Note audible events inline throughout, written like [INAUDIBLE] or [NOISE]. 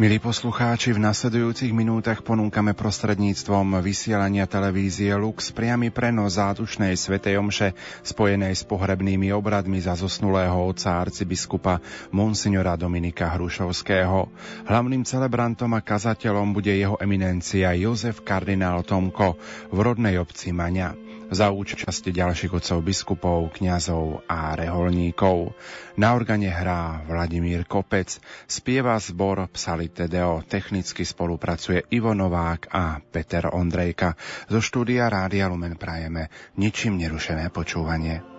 Milí poslucháči, v nasledujúcich minútach ponúkame prostredníctvom vysielania televízie Lux priamy prenos zátušnej svetej omše spojenej s pohrebnými obradmi za zosnulého otca arcibiskupa Monsignora Dominika Hrušovského. Hlavným celebrantom a kazateľom bude jeho eminencia Jozef kardinál Tomko v rodnej obci Maňa za účasti ďalších otcov biskupov, kňazov a reholníkov. Na organe hrá Vladimír Kopec, spieva zbor Psalite Deo, technicky spolupracuje Ivo Novák a Peter Ondrejka. Zo štúdia Rádia Lumen prajeme ničím nerušené počúvanie.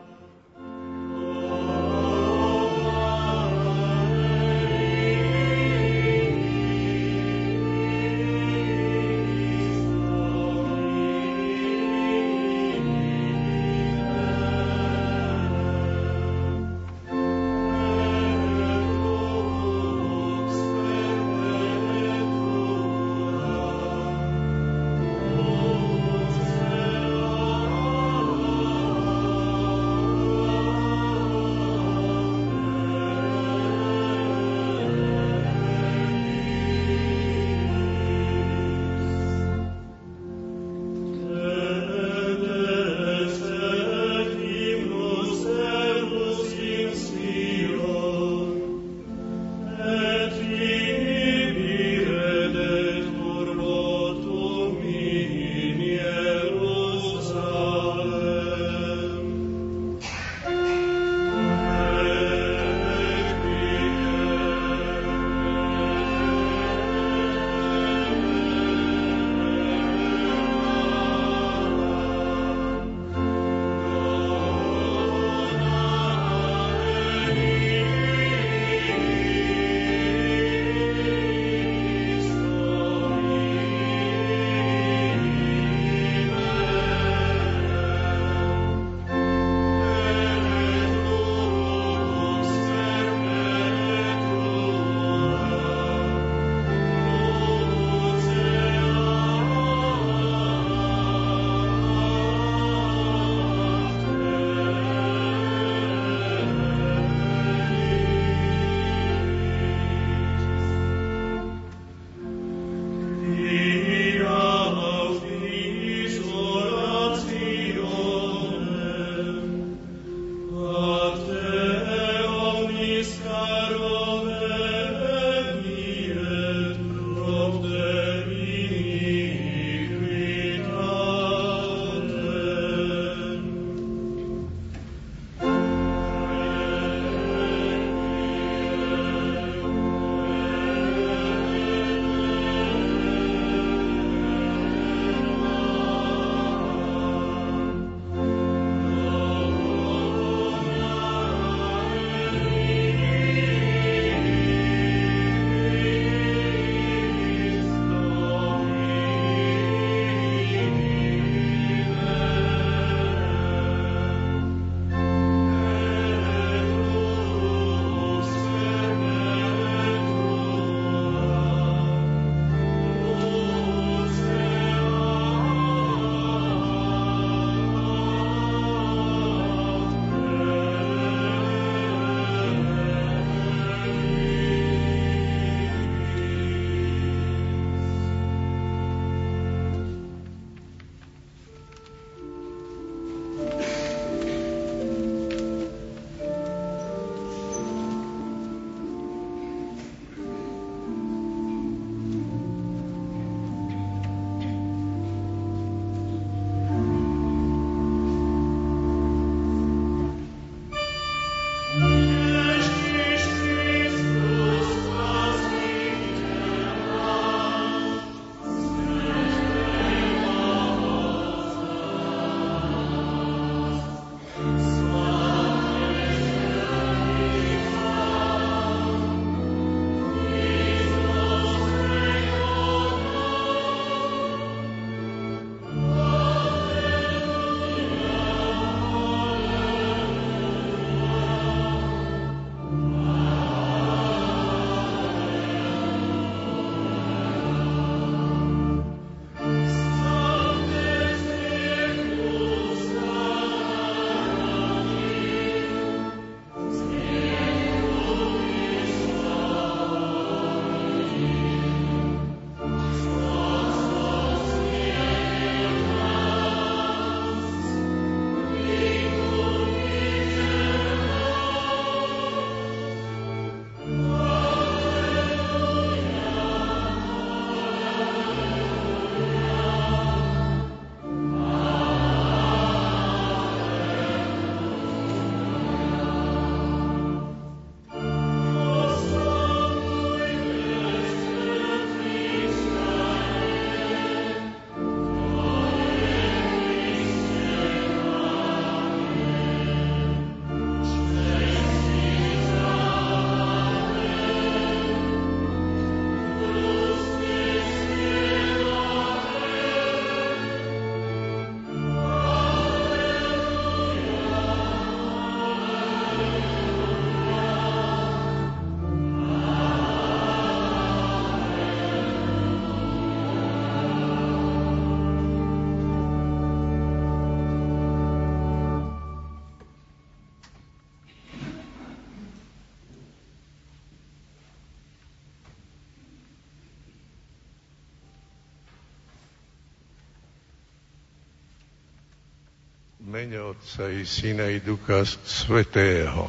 Mene Otca i Syna i Ducha Svetého.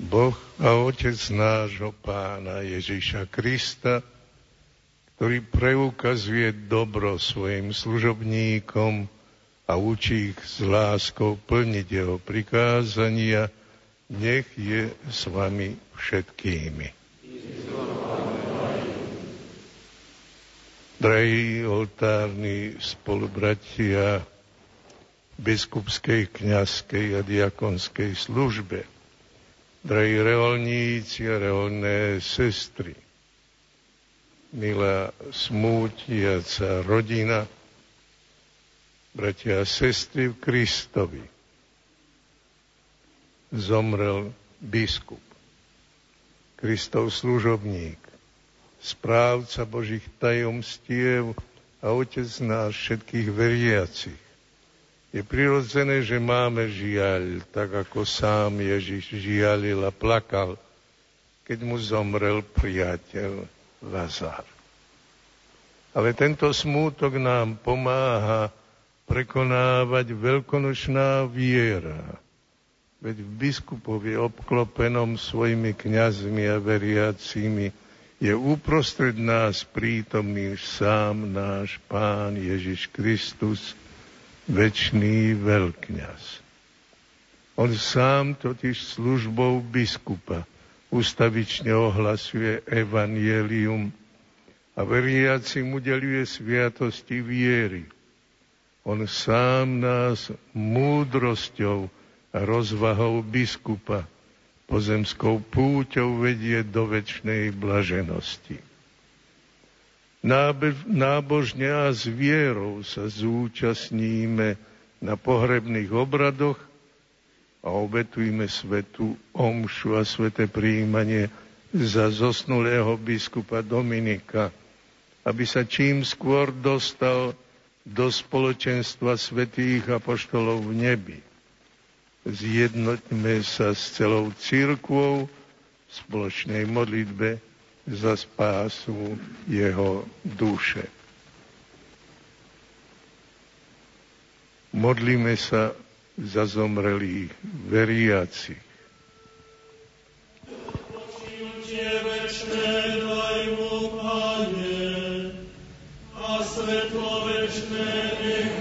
Boh a Otec nášho Pána Ježiša Krista, ktorý preukazuje dobro svojim služobníkom a učí ich s láskou plniť jeho prikázania, nech je s vami všetkými. Drahí oltárni spolubratia biskupskej, kňazskej a diakonskej službe, drahí reolníci a reolné sestry, milá smútiaca rodina, bratia a sestry v Kristovi. Zomrel biskup, Kristov služobník, správca Božích tajomstiev a otec nás všetkých veriacich. Je prirodzené, že máme žiaľ, tak ako sám Ježiš žialil a plakal, keď mu zomrel priateľ Lazar. Ale tento smútok nám pomáha prekonávať veľkonočná viera. Veď v biskupovi obklopenom svojimi kňazmi a veriacimi je uprostred nás prítomný sám náš Pán Ježiš Kristus, večný veľkňaz. On sám totiž službou biskupa ustavične ohlasuje evanielium a veriacim udeluje sviatosti viery. On sám nás múdrosťou a rozvahou biskupa pozemskou púťou vedie do väčšnej blaženosti. Nábožne a s vierou sa zúčastníme na pohrebných obradoch a obetujme svetu omšu a sveté príjmanie za zosnulého biskupa Dominika, aby sa čím skôr dostal do spoločenstva svetých apoštolov v nebi. Zjednoťme sa s celou církvou v spoločnej modlitbe za spásu jeho duše. Modlíme sa za zomrelých veriacich. svetlo večné nech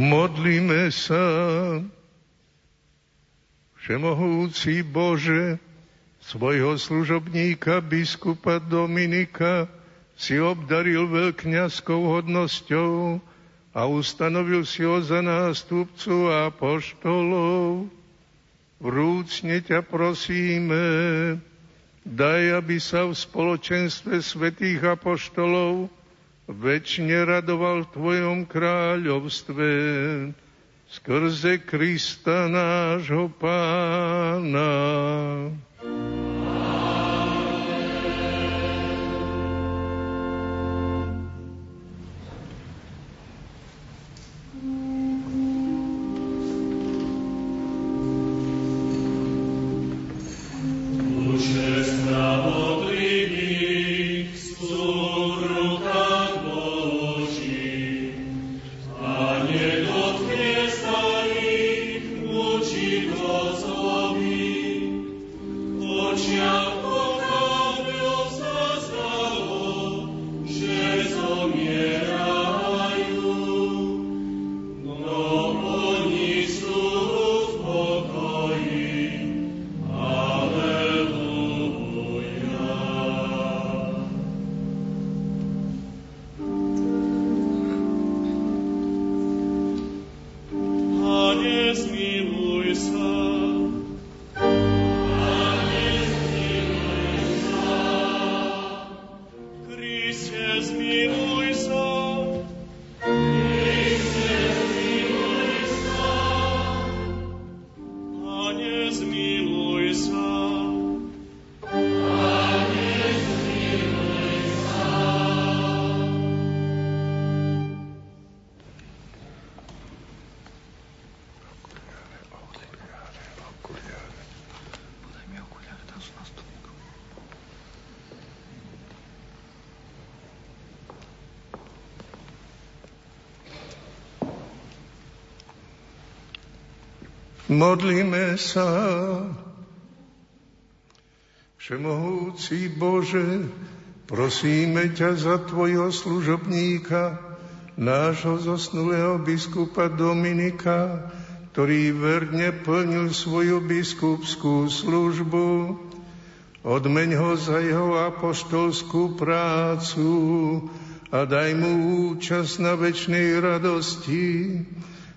Modlíme sa. Všemohúci Bože, svojho služobníka biskupa Dominika si obdaril veľkňazskou hodnosťou a ustanovil si ho za nástupcu apoštolov. Vrúcne ťa prosíme, daj, aby sa v spoločenstve svetých apoštolov väčšine radoval v Tvojom kráľovstve skrze Krista nášho Pána. me. Modlíme sa. Všemohúci Bože, prosíme ťa za Tvojho služobníka, nášho zosnulého biskupa Dominika, ktorý verne plnil svoju biskupskú službu. Odmeň ho za jeho apoštolskú prácu a daj mu účasť na väčšnej radosti,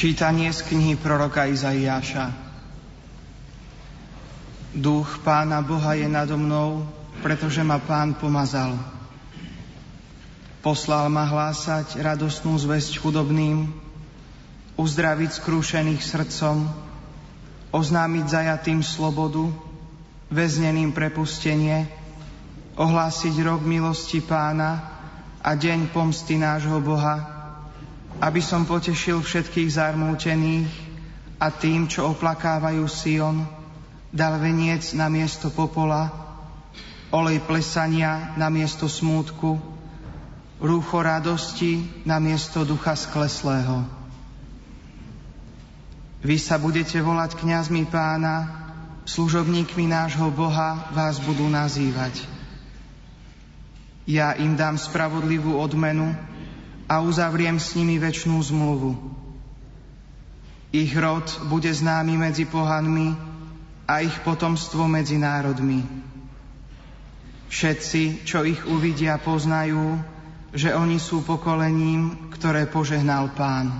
Čítanie z knihy proroka Izaiáša. Duch Pána Boha je nado mnou, pretože ma Pán pomazal. Poslal ma hlásať radostnú zväzť chudobným, uzdraviť skrúšených srdcom, oznámiť zajatým slobodu, väzneným prepustenie, ohlásiť rok milosti pána a deň pomsty nášho Boha, aby som potešil všetkých zarmútených a tým, čo oplakávajú Sion, dal veniec na miesto popola, olej plesania na miesto smútku, rúcho radosti na miesto ducha skleslého. Vy sa budete volať kňazmi pána, služobníkmi nášho Boha vás budú nazývať. Ja im dám spravodlivú odmenu, a uzavriem s nimi väčšnú zmluvu. Ich rod bude známy medzi pohanmi a ich potomstvo medzi národmi. Všetci, čo ich uvidia, poznajú, že oni sú pokolením, ktoré požehnal Pán.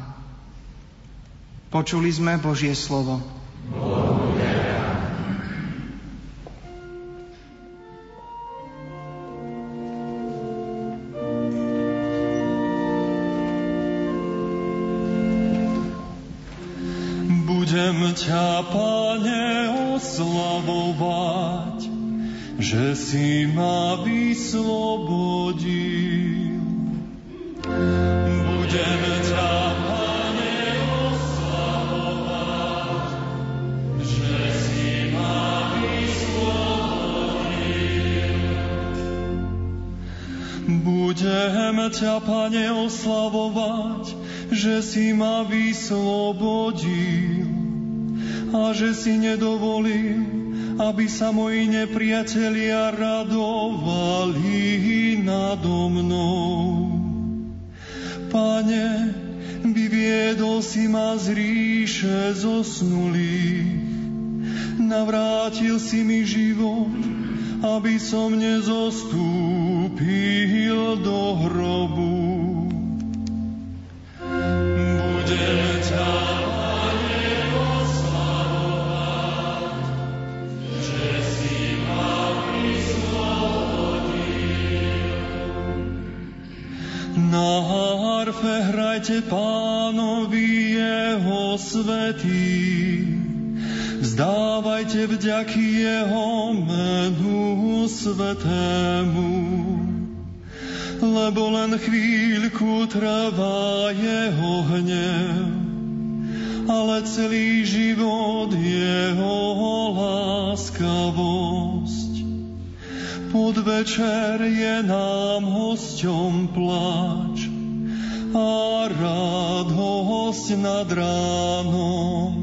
Počuli sme Božie slovo. Bohu oslavovať, že si ma vyslobodil. Budem ťa, Pane, oslavovať, že si ma vyslobodil. Budem ťa, Pane, oslavovať, že si ma vyslobodil a že si nedovolil, aby sa moji nepriatelia radovali nado mnou. Pane, vyviedol si ma z ríše zosnulých, navrátil si mi život, aby som nezostúpil do hrobu. Budem ťa Na harfe hrajte pánovi jeho svetý, vzdávajte vďaky jeho menu svetému, lebo len chvíľku trvá jeho hnev, ale celý život jeho láskavosť. Podvečer je nám hosťom pláč a radosť nad ránom.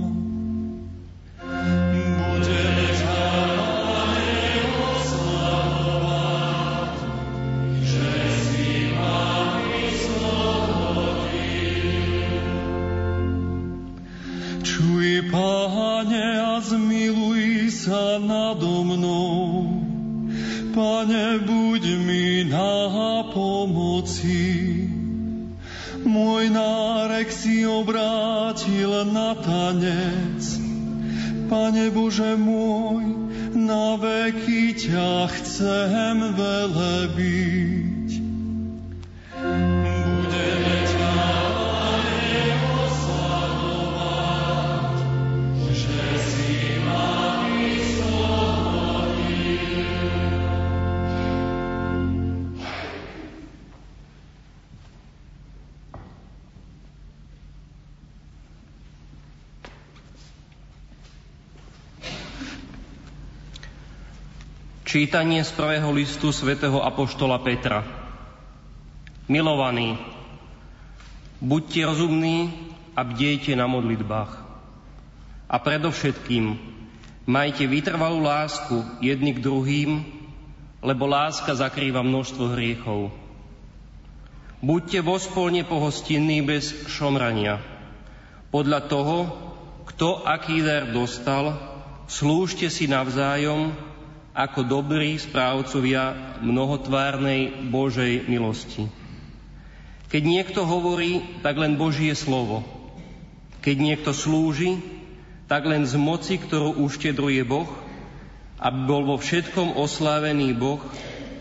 Pane, buď mi na pomoci. Môj nárek si obrátil na tanec. Pane Bože môj, na veky ťa chcem velebiť. Čítanie z prvého listu svätého Apoštola Petra. Milovaní, buďte rozumní a bdejte na modlitbách. A predovšetkým, majte vytrvalú lásku jedni k druhým, lebo láska zakrýva množstvo hriechov. Buďte vo spolne pohostinní bez šomrania. Podľa toho, kto aký dar dostal, slúžte si navzájom ako dobrí správcovia mnohotvárnej Božej milosti. Keď niekto hovorí, tak len Božie slovo. Keď niekto slúži, tak len z moci, ktorú uštedruje Boh, aby bol vo všetkom oslávený Boh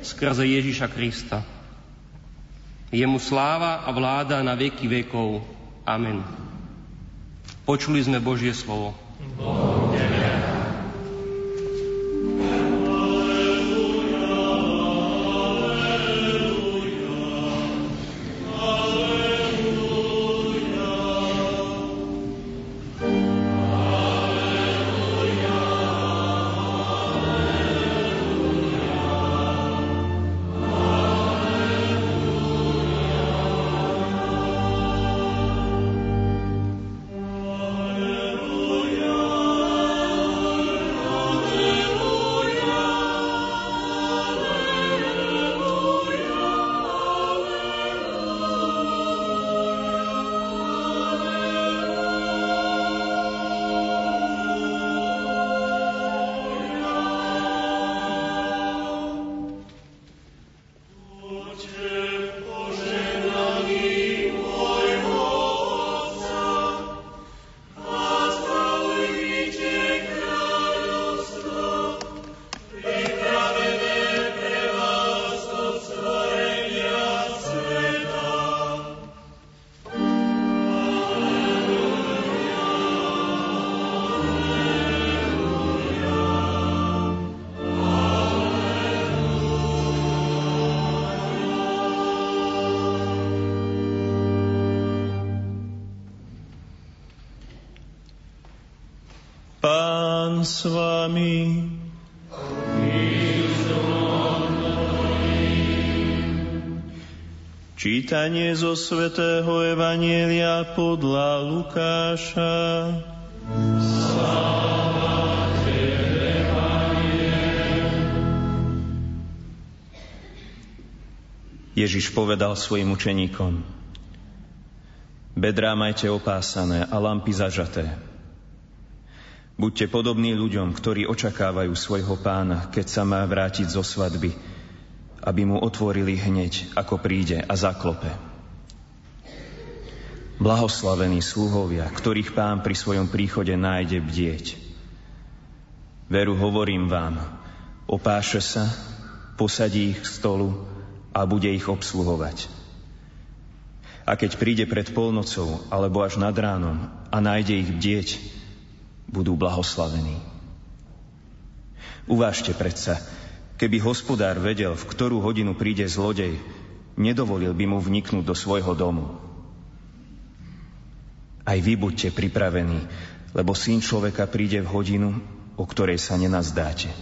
skrze Ježiša Krista. Jemu sláva a vláda na veky vekov. Amen. Počuli sme Božie slovo. Bohu. Čítanie zo svätého Evanielia podľa Lukáša. Ježiš povedal svojim učeníkom, Bedrá majte opásané a lampy zažaté, Buďte podobní ľuďom, ktorí očakávajú svojho pána, keď sa má vrátiť zo svadby, aby mu otvorili hneď, ako príde a zaklope. Blahoslavení sluhovia, ktorých pán pri svojom príchode nájde bdieť. Veru hovorím vám, opáše sa, posadí ich k stolu a bude ich obsluhovať. A keď príde pred polnocou alebo až nad ránom a nájde ich bdieť, budú blahoslavení. Uvážte predsa, keby hospodár vedel, v ktorú hodinu príde zlodej, nedovolil by mu vniknúť do svojho domu. Aj vy buďte pripravení, lebo syn človeka príde v hodinu, o ktorej sa nenazdáte.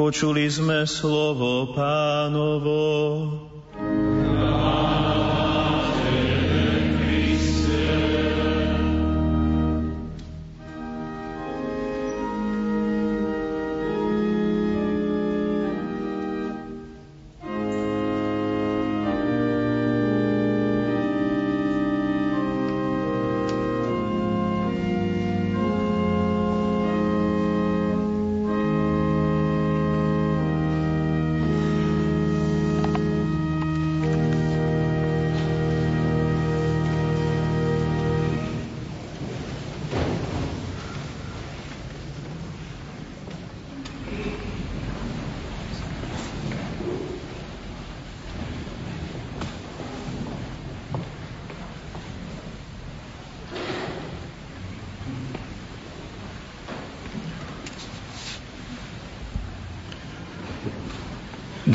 Počuli sme slovo pánovo.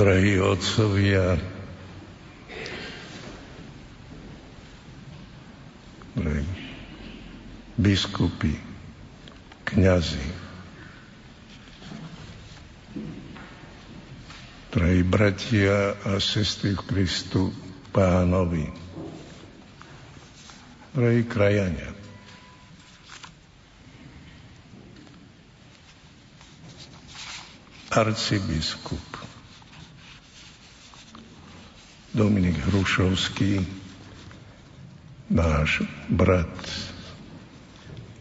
Drahí otcovia, biskupy, kňazi, drahí bratia a sestry v Kristu pánovi, drahí krajania. arcibiskup, Dominik Hrušovský, náš brat,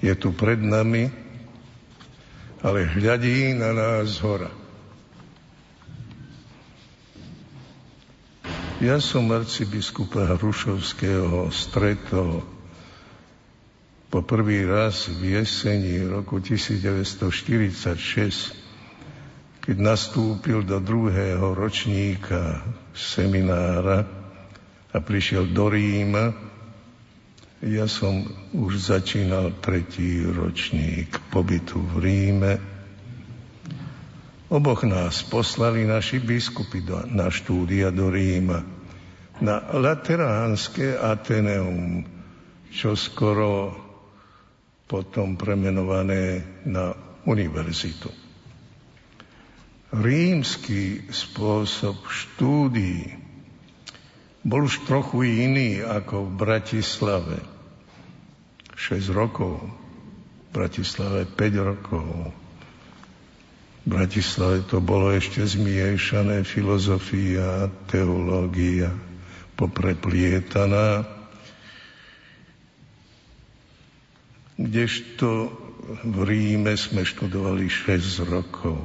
je tu pred nami, ale hľadí na nás hora. Ja som arcibiskupa Hrušovského stretol po prvý raz v jeseni roku 1946 keď nastúpil do druhého ročníka seminára a prišiel do Ríma, ja som už začínal tretí ročník pobytu v Ríme. Oboch nás poslali naši biskupy do, na štúdia do Ríma, na Lateránske Ateneum, čo skoro potom premenované na univerzitu rímsky spôsob štúdií bol už trochu iný ako v Bratislave. 6 rokov, v Bratislave 5 rokov. V Bratislave to bolo ešte zmiešané filozofia, teológia, popreplietaná. Kdežto v Ríme sme študovali 6 rokov.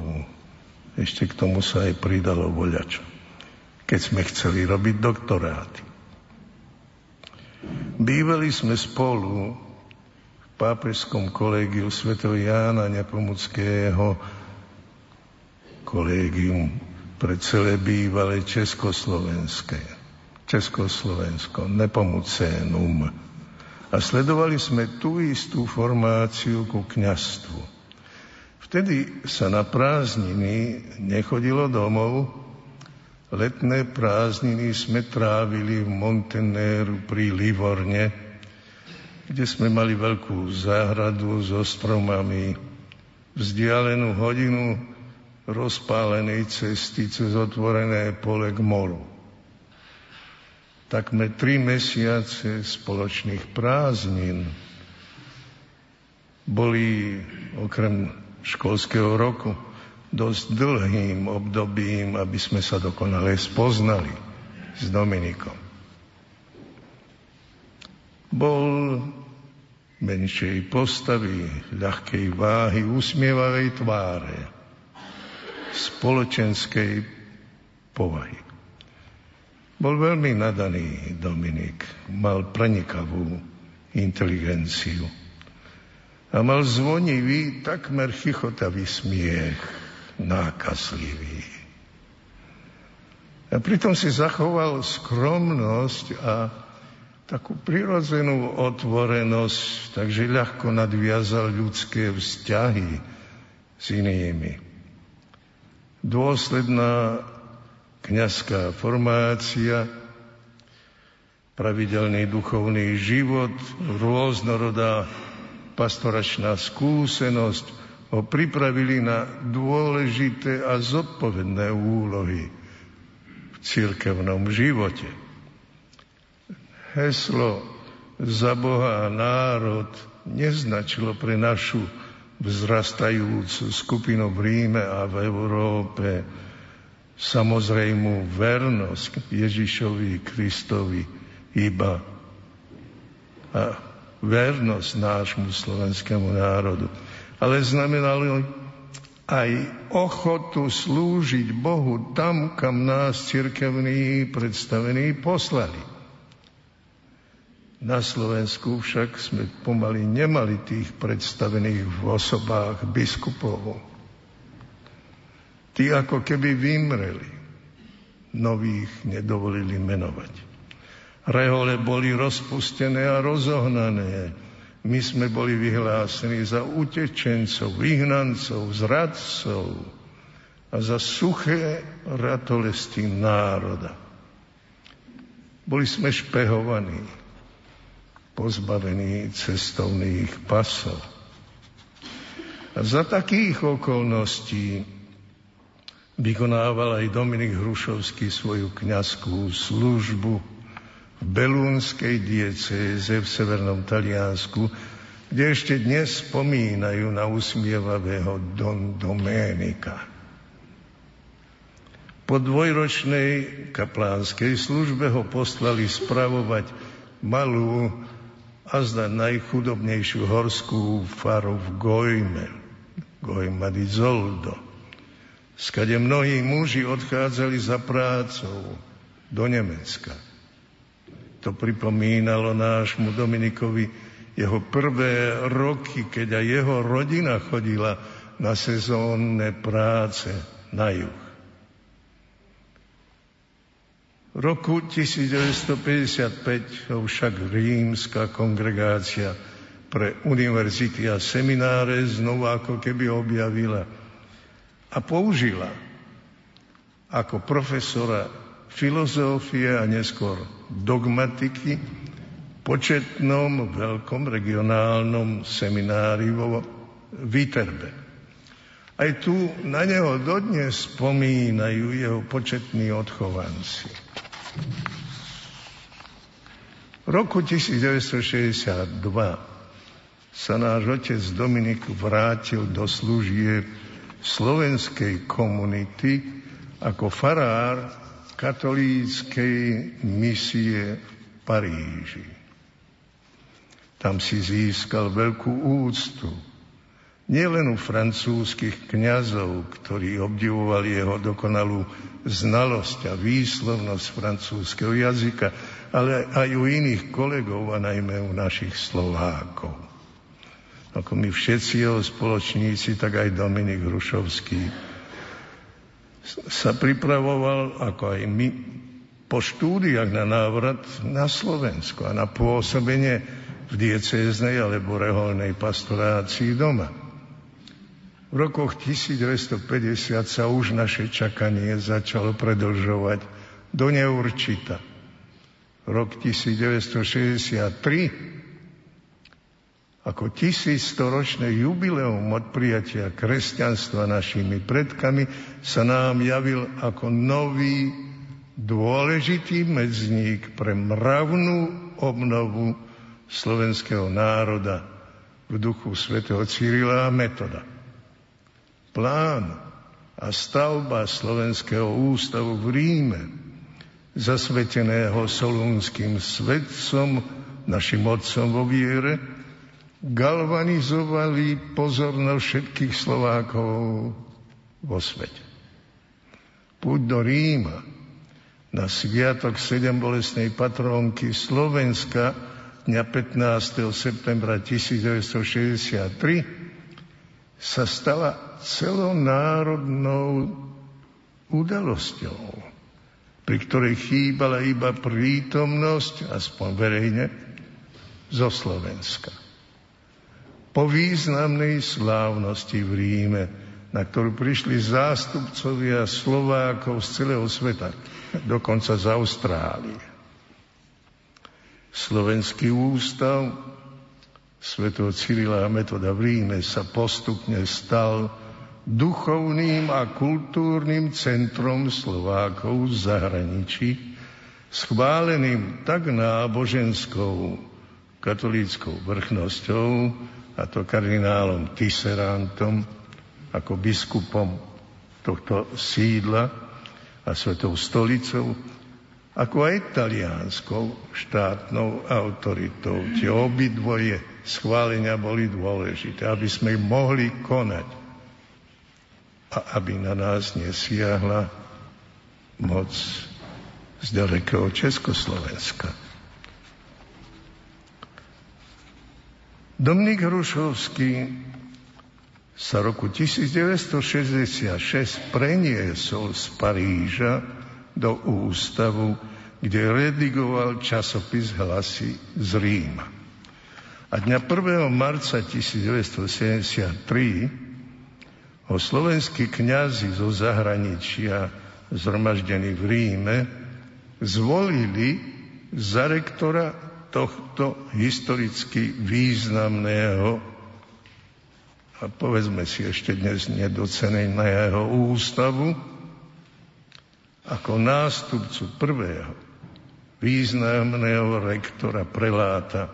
Ešte k tomu sa aj pridalo voľačo, keď sme chceli robiť doktoráty. Bývali sme spolu v pápežskom kolégiu Sv. Jána Nepomuckého kolégium pre celé bývalé Československé. Československo, Nepomucénum. A sledovali sme tú istú formáciu ku kňastvu. Vtedy sa na prázdniny nechodilo domov. Letné prázdniny sme trávili v Montenéru pri Livorne kde sme mali veľkú záhradu so stromami, vzdialenú hodinu rozpálenej cesty cez otvorené pole k moru. Takmer tri mesiace spoločných prázdnin boli okrem školského roku dosť dlhým obdobím, aby sme sa dokonale spoznali s Dominikom. Bol menšej postavy, ľahkej váhy, usmievavej tváre, spoločenskej povahy. Bol veľmi nadaný Dominik, mal prenikavú inteligenciu a mal zvonivý, takmer chichotavý smiech, nákazlivý. A pritom si zachoval skromnosť a takú prirodzenú otvorenosť, takže ľahko nadviazal ľudské vzťahy s inými. Dôsledná kniazská formácia, pravidelný duchovný život, rôznorodá pastoračná skúsenosť ho pripravili na dôležité a zodpovedné úlohy v cirkevnom živote. Heslo za Boha a národ neznačilo pre našu vzrastajúcu skupinu v Ríme a v Európe samozrejmú vernosť Ježišovi Kristovi iba. A vernosť nášmu slovenskému národu. Ale znamenalo aj ochotu slúžiť Bohu tam, kam nás cirkevní predstavení poslali. Na Slovensku však sme pomaly nemali tých predstavených v osobách biskupov. Tí ako keby vymreli. Nových nedovolili menovať. Rehole boli rozpustené a rozohnané. My sme boli vyhlásení za utečencov, vyhnancov, zradcov a za suché ratolesti národa. Boli sme špehovaní, pozbavený cestovných pasov. A za takých okolností vykonával aj Dominik Hrušovský svoju kňazskú službu Belúnskej diecéze v Severnom Taliansku, kde ešte dnes spomínajú na usmievavého Don Doménika. Po dvojročnej kaplánskej službe ho poslali spravovať malú a zda najchudobnejšiu horskú faru v Gojme, Gojma di Zoldo, skade mnohí muži odchádzali za prácou do Nemecka. To pripomínalo nášmu Dominikovi jeho prvé roky, keď aj jeho rodina chodila na sezónne práce na juh. V roku 1955 ho však rímska kongregácia pre univerzity a semináre znovu ako keby objavila a použila ako profesora filozofie a neskôr dogmatiky početnom veľkom regionálnom seminári vo Viterbe. Aj tu na neho dodnes spomínajú jeho početní odchovanci. V roku 1962 sa náš otec Dominik vrátil do služieb slovenskej komunity ako farár katolíckej misie v Paríži. Tam si získal veľkú úctu nielen u francúzskych kňazov, ktorí obdivovali jeho dokonalú znalosť a výslovnosť francúzského jazyka, ale aj u iných kolegov a najmä u našich Slovákov. Ako my všetci jeho spoločníci, tak aj Dominik Hrušovský sa pripravoval, ako aj my, po štúdiách na návrat na Slovensko a na pôsobenie v diecéznej alebo reholnej pastorácii doma. V rokoch 1950 sa už naše čakanie začalo predlžovať do neurčita. Rok 1963 ako tisícstoročné jubileum od prijatia kresťanstva našimi predkami sa nám javil ako nový, dôležitý medzník pre mravnú obnovu slovenského národa v duchu svätého Cyrila a Metoda. Plán a stavba Slovenského ústavu v Ríme, zasveteného solúnským svetcom, našim otcom vo viere, galvanizovali pozornosť všetkých Slovákov vo svete. Púť do Ríma na sviatok sedem bolestnej patrónky Slovenska dňa 15. septembra 1963 sa stala celonárodnou udalosťou, pri ktorej chýbala iba prítomnosť, aspoň verejne, zo Slovenska po významnej slávnosti v Ríme, na ktorú prišli zástupcovia Slovákov z celého sveta, dokonca z Austrálie. Slovenský ústav svätého Cyrila a Metoda v Ríme sa postupne stal duchovným a kultúrnym centrom Slovákov v zahraničí, schváleným tak náboženskou katolíckou vrchnosťou, a to kardinálom Tisserantom ako biskupom tohto sídla a svetou stolicou, ako aj talianskou štátnou autoritou. Tie obidvoje schválenia boli dôležité, aby sme mohli konať a aby na nás nesiahla moc z ďalekého Československa. Dominik Hrušovský sa roku 1966 preniesol z Paríža do ústavu, kde redigoval časopis Hlasy z Ríma. A dňa 1. marca 1973 ho slovenskí kňazi zo zahraničia zhromaždení v Ríme zvolili za rektora tohto historicky významného a povedzme si ešte dnes nedoceneného ústavu ako nástupcu prvého významného rektora preláta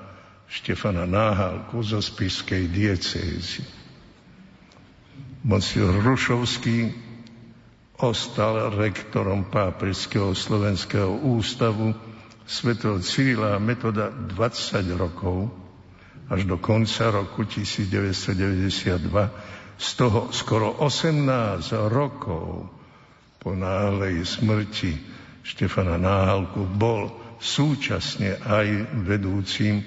Štefana Náhalku zo spiskej diecézy. Monsior Rušovský ostal rektorom Pápežského slovenského ústavu svetého Cyrila a metoda 20 rokov až do konca roku 1992, z toho skoro 18 rokov po náhlej smrti Štefana Náhalku bol súčasne aj vedúcim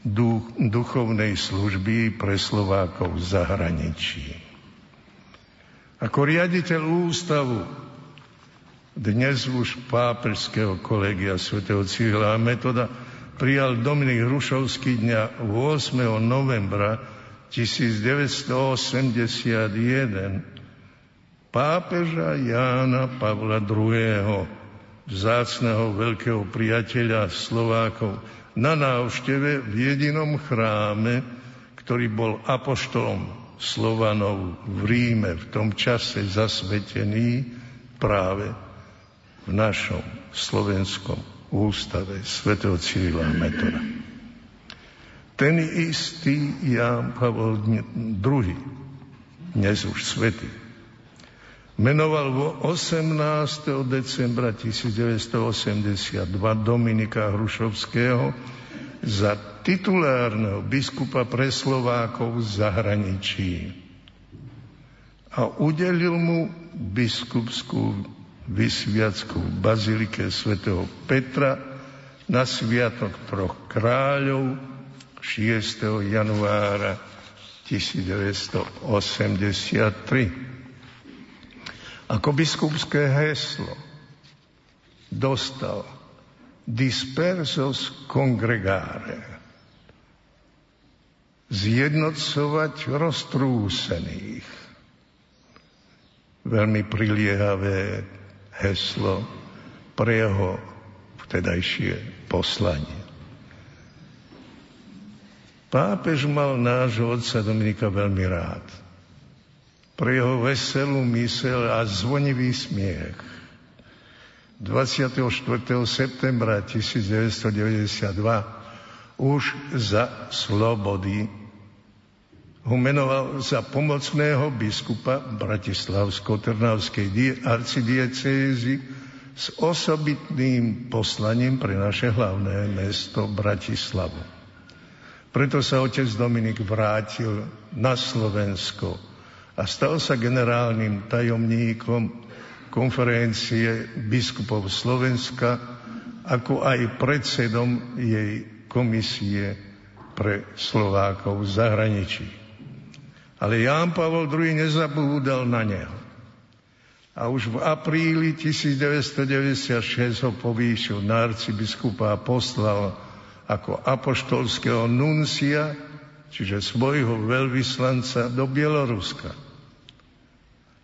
duch, duchovnej služby pre Slovákov v zahraničí. Ako riaditeľ ústavu dnes už pápežského kolegia svätého Cyrila a Metoda prijal Dominik Hrušovský dňa 8. novembra 1981 pápeža Jána Pavla II., vzácného veľkého priateľa Slovákov, na návšteve v jedinom chráme, ktorý bol apoštolom Slovanov v Ríme v tom čase zasvetený práve v našom slovenskom ústave svätého Cyrila Metoda. Ten istý Ján Pavol II, dnes už svetý, menoval vo 18. decembra 1982 Dominika Hrušovského za titulárneho biskupa pre Slovákov v zahraničí a udelil mu biskupskú vysviacku v Bazilike svätého Petra na Sviatok troch kráľov 6. januára 1983. Ako biskupské heslo dostal dispersos congregare zjednocovať roztrúsených. Veľmi priliehavé heslo pre jeho vtedajšie poslanie. Pápež mal nášho otca Dominika veľmi rád. Pre jeho veselú mysel a zvonivý smiech. 24. septembra 1992 už za slobody ho menoval za pomocného biskupa Bratislavsko-Trnavskej arcidiecézy s osobitným poslaním pre naše hlavné mesto Bratislavu. Preto sa otec Dominik vrátil na Slovensko a stal sa generálnym tajomníkom konferencie biskupov Slovenska, ako aj predsedom jej komisie pre Slovákov v zahraničí. Ale Ján Pavol II nezabúdal na neho. A už v apríli 1996 ho povýšil na arcibiskupa a poslal ako apoštolského nuncia, čiže svojho veľvyslanca do Bieloruska.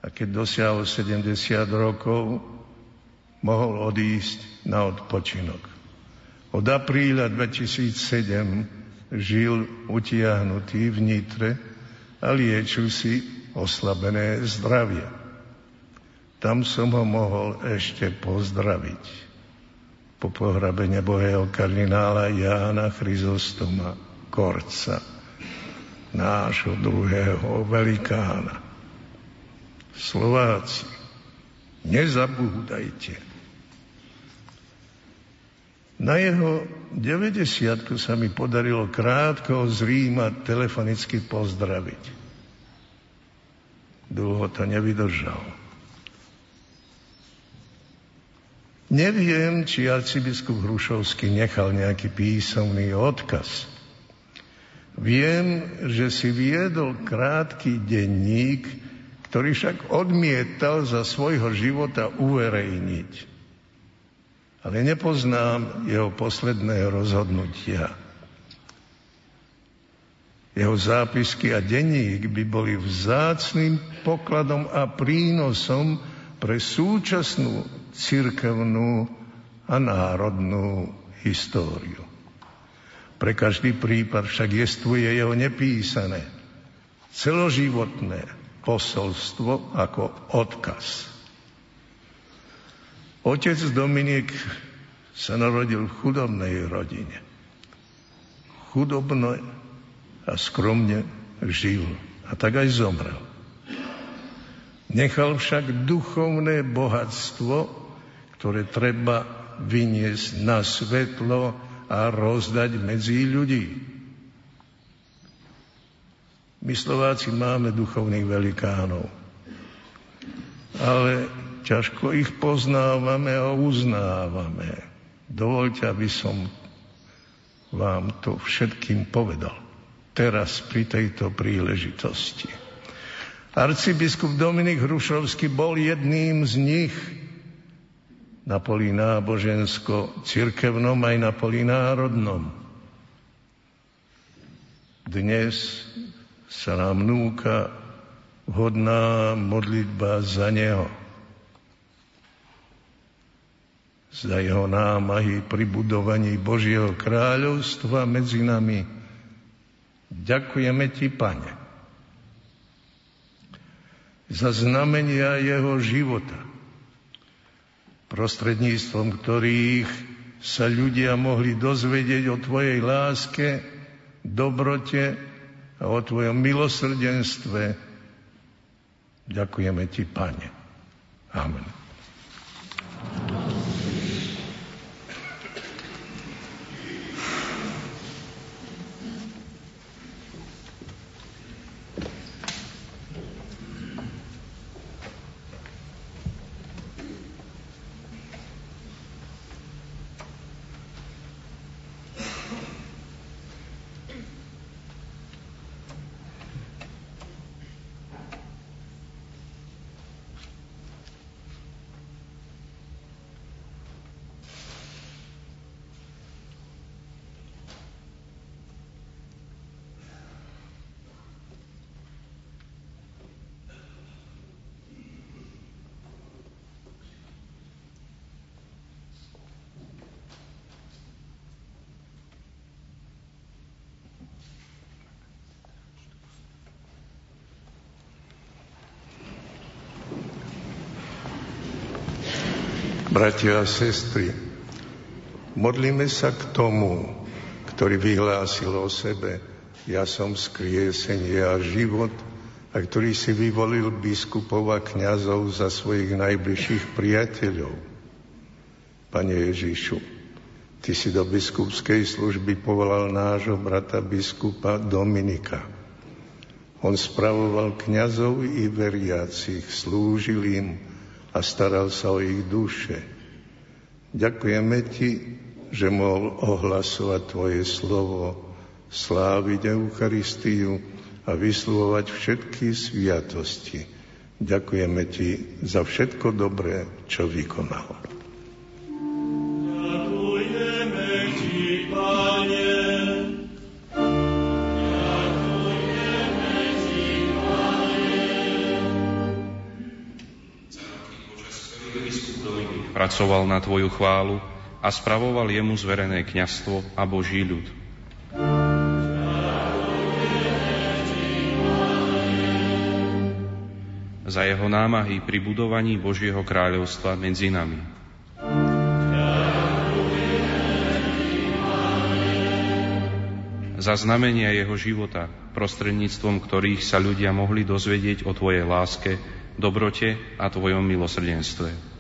A keď dosiahol 70 rokov, mohol odísť na odpočinok. Od apríla 2007 žil utiahnutý v Nitre a liečil si oslabené zdravie. Tam som ho mohol ešte pozdraviť po pohrabe nebohého kardinála Jána Chryzostoma Korca, nášho druhého velikána. Slováci, nezabúdajte. Na jeho 90 sa mi podarilo krátko z Ríma telefonicky pozdraviť. Dlho to nevydržal. Neviem, či arcibiskup Hrušovský nechal nejaký písomný odkaz. Viem, že si viedol krátky denník, ktorý však odmietal za svojho života uverejniť. Ale nepoznám jeho posledné rozhodnutia. Jeho zápisky a denník by boli vzácným pokladom a prínosom pre súčasnú cirkevnú a národnú históriu. Pre každý prípad však jestvuje jeho nepísané, celoživotné posolstvo ako odkaz. Otec Dominik sa narodil v chudobnej rodine. Chudobno a skromne žil a tak aj zomrel. Nechal však duchovné bohatstvo, ktoré treba vyniesť na svetlo a rozdať medzi ľudí. My Slováci máme duchovných velikánov, ale ťažko ich poznávame a uznávame. Dovolte, aby som vám to všetkým povedal. Teraz pri tejto príležitosti. Arcibiskup Dominik Hrušovský bol jedným z nich na poli nábožensko-cirkevnom aj na poli národnom. Dnes sa nám núka vhodná modlitba za neho. Za jeho námahy pri budovaní Božieho kráľovstva medzi nami. Ďakujeme ti, Pane za znamenia jeho života, prostredníctvom ktorých sa ľudia mohli dozvedieť o Tvojej láske, dobrote a o Tvojom milosrdenstve. Ďakujeme Ti, Pane. Amen. Bratia a sestry, modlíme sa k tomu, ktorý vyhlásil o sebe, ja som skriesenie a život, a ktorý si vyvolil biskupov a kniazov za svojich najbližších priateľov. Pane Ježišu, Ty si do biskupskej služby povolal nášho brata biskupa Dominika. On spravoval kňazov i veriacich, slúžil im, a staral sa o ich duše. Ďakujeme Ti, že mohol ohlasovať Tvoje slovo, sláviť Eucharistiu a vyslovovať všetky sviatosti. Ďakujeme Ti za všetko dobré, čo vykonal. Pracoval na Tvoju chválu a spravoval jemu zverené kňastvo a Boží ľud. Za jeho námahy pri budovaní Božieho kráľovstva medzi nami. Za znamenia jeho života, prostredníctvom ktorých sa ľudia mohli dozvedieť o Tvojej láske, dobrote a Tvojom milosrdenstve.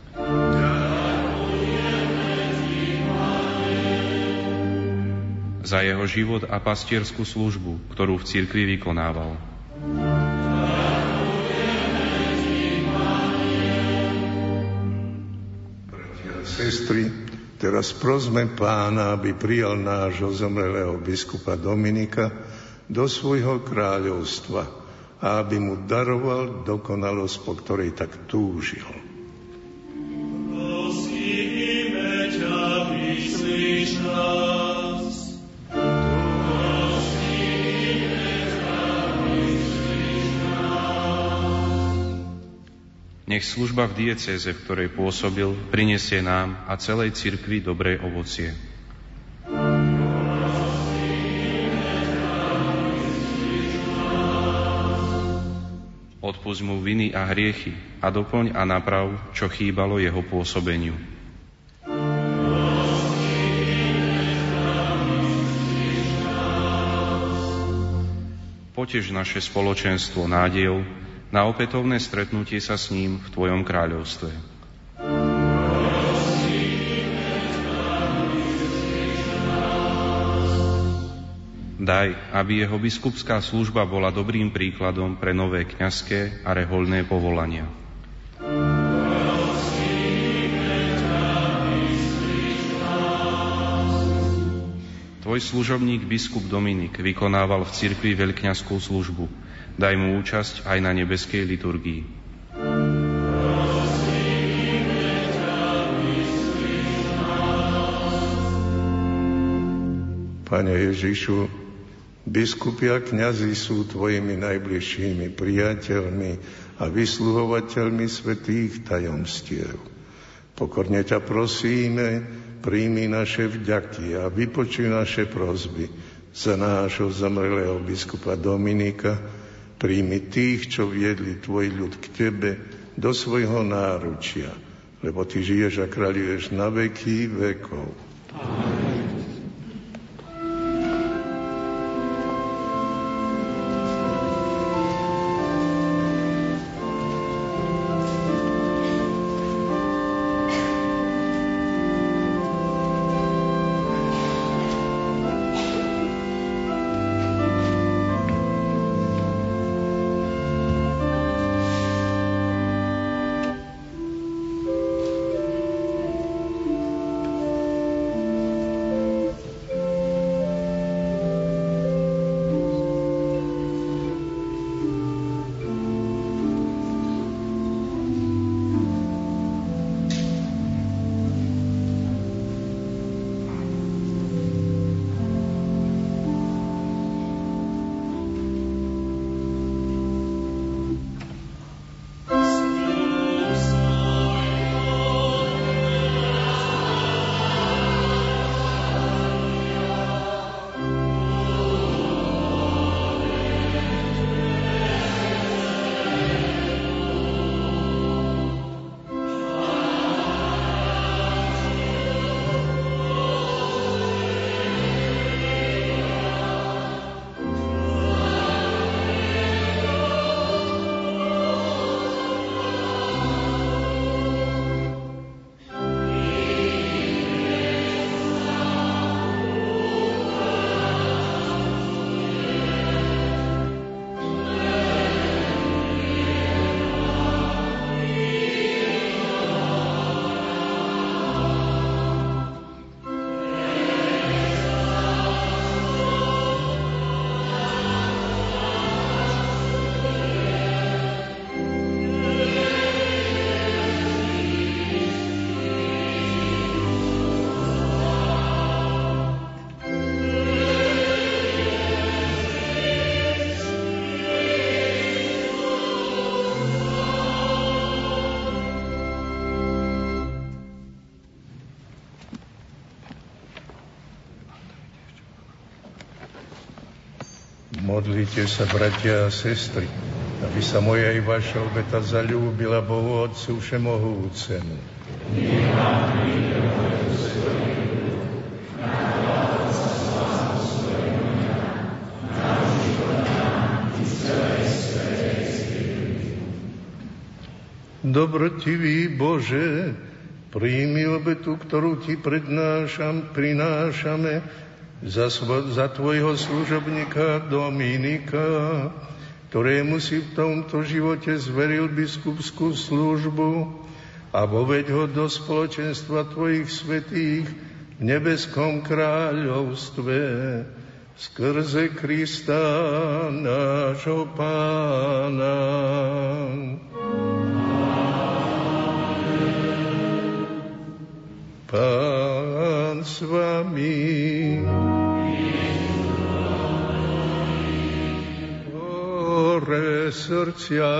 Za jeho život a pastierskú službu, ktorú v cirkvi vykonával. Bratia a sestry, teraz prosme pána, aby prijal nášho zomrelého biskupa Dominika do svojho kráľovstva a aby mu daroval dokonalosť, po ktorej tak túžil. Nech služba v diecéze, v ktorej pôsobil, prinesie nám a celej cirkvi dobré ovocie. Odpust mu viny a hriechy a doplň a naprav, čo chýbalo jeho pôsobeniu. Potež naše spoločenstvo nádejou, na opätovné stretnutie sa s ním v Tvojom kráľovstve. Daj, aby jeho biskupská služba bola dobrým príkladom pre nové kňazské a reholné povolania. Tvoj služobník biskup Dominik vykonával v cirkvi veľkňazskú službu – Daj mu účasť aj na nebeskej liturgii. Pane Ježišu, biskupy a kniazy sú tvojimi najbližšími priateľmi a vysluhovateľmi svetých tajomstiev. Pokorne ťa prosíme, príjmi naše vďaky a vypočuj naše prozby za nášho zomrelého biskupa Dominika, Príjmi tých, čo viedli tvoj ľud k tebe do svojho náručia, lebo ty žiješ a kráľuješ na veky vekov. Amen. Modlite sa, bratia a sestry, aby sa moja i vaša obeta zalúbila Bohu Otcu Všemohúcemu. Dobrotivý Bože, príjmi obetu, ktorú Ti prednášam, prinášame, za, za tvojho služobníka Dominika, ktorému si v tomto živote zveril biskupskú službu a voveď ho do spoločenstva tvojich svetých v nebeskom kráľovstve skrze Krista nášho Pána. Pán s vami. Hore srdcia.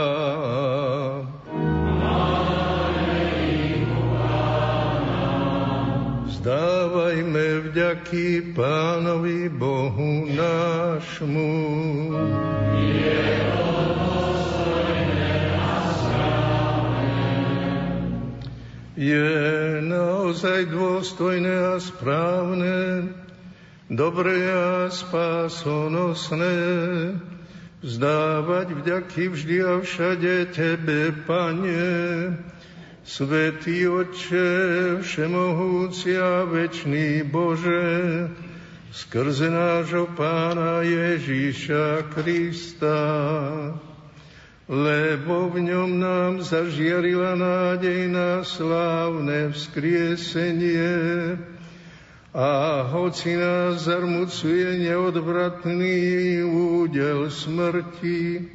Zdávajme vďaky Pánovi Bohu nášmu. Je naozaj dôstojné a správne, dobré a spásonosné, vzdávať vďaky vždy a všade Tebe, Pane, Svetý Otče, Všemohúci a Večný Bože, skrze nášho Pána Ježíša Krista lebo v ňom nám zažiarila nádej na slávne vzkriesenie. A hoci nás zarmucuje neodvratný údel smrti,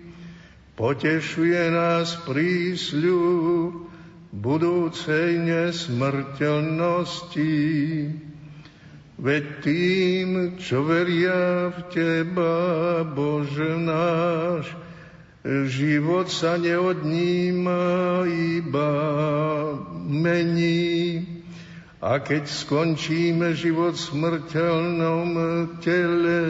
potešuje nás prísľu budúcej nesmrteľnosti. Veď tým, čo veria v Teba, Bože náš, Život sa neodníma, iba mení. A keď skončíme život v smrteľnom tele,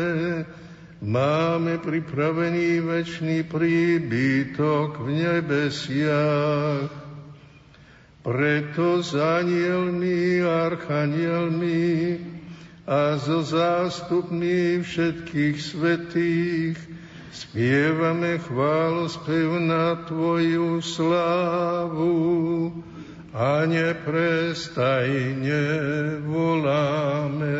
máme pripravený väčší príbytok v nebesiach. Preto s anielmi, archanielmi a so zástupmi všetkých svetých Spievame chválu spev na Tvoju slávu a neprestajne voláme.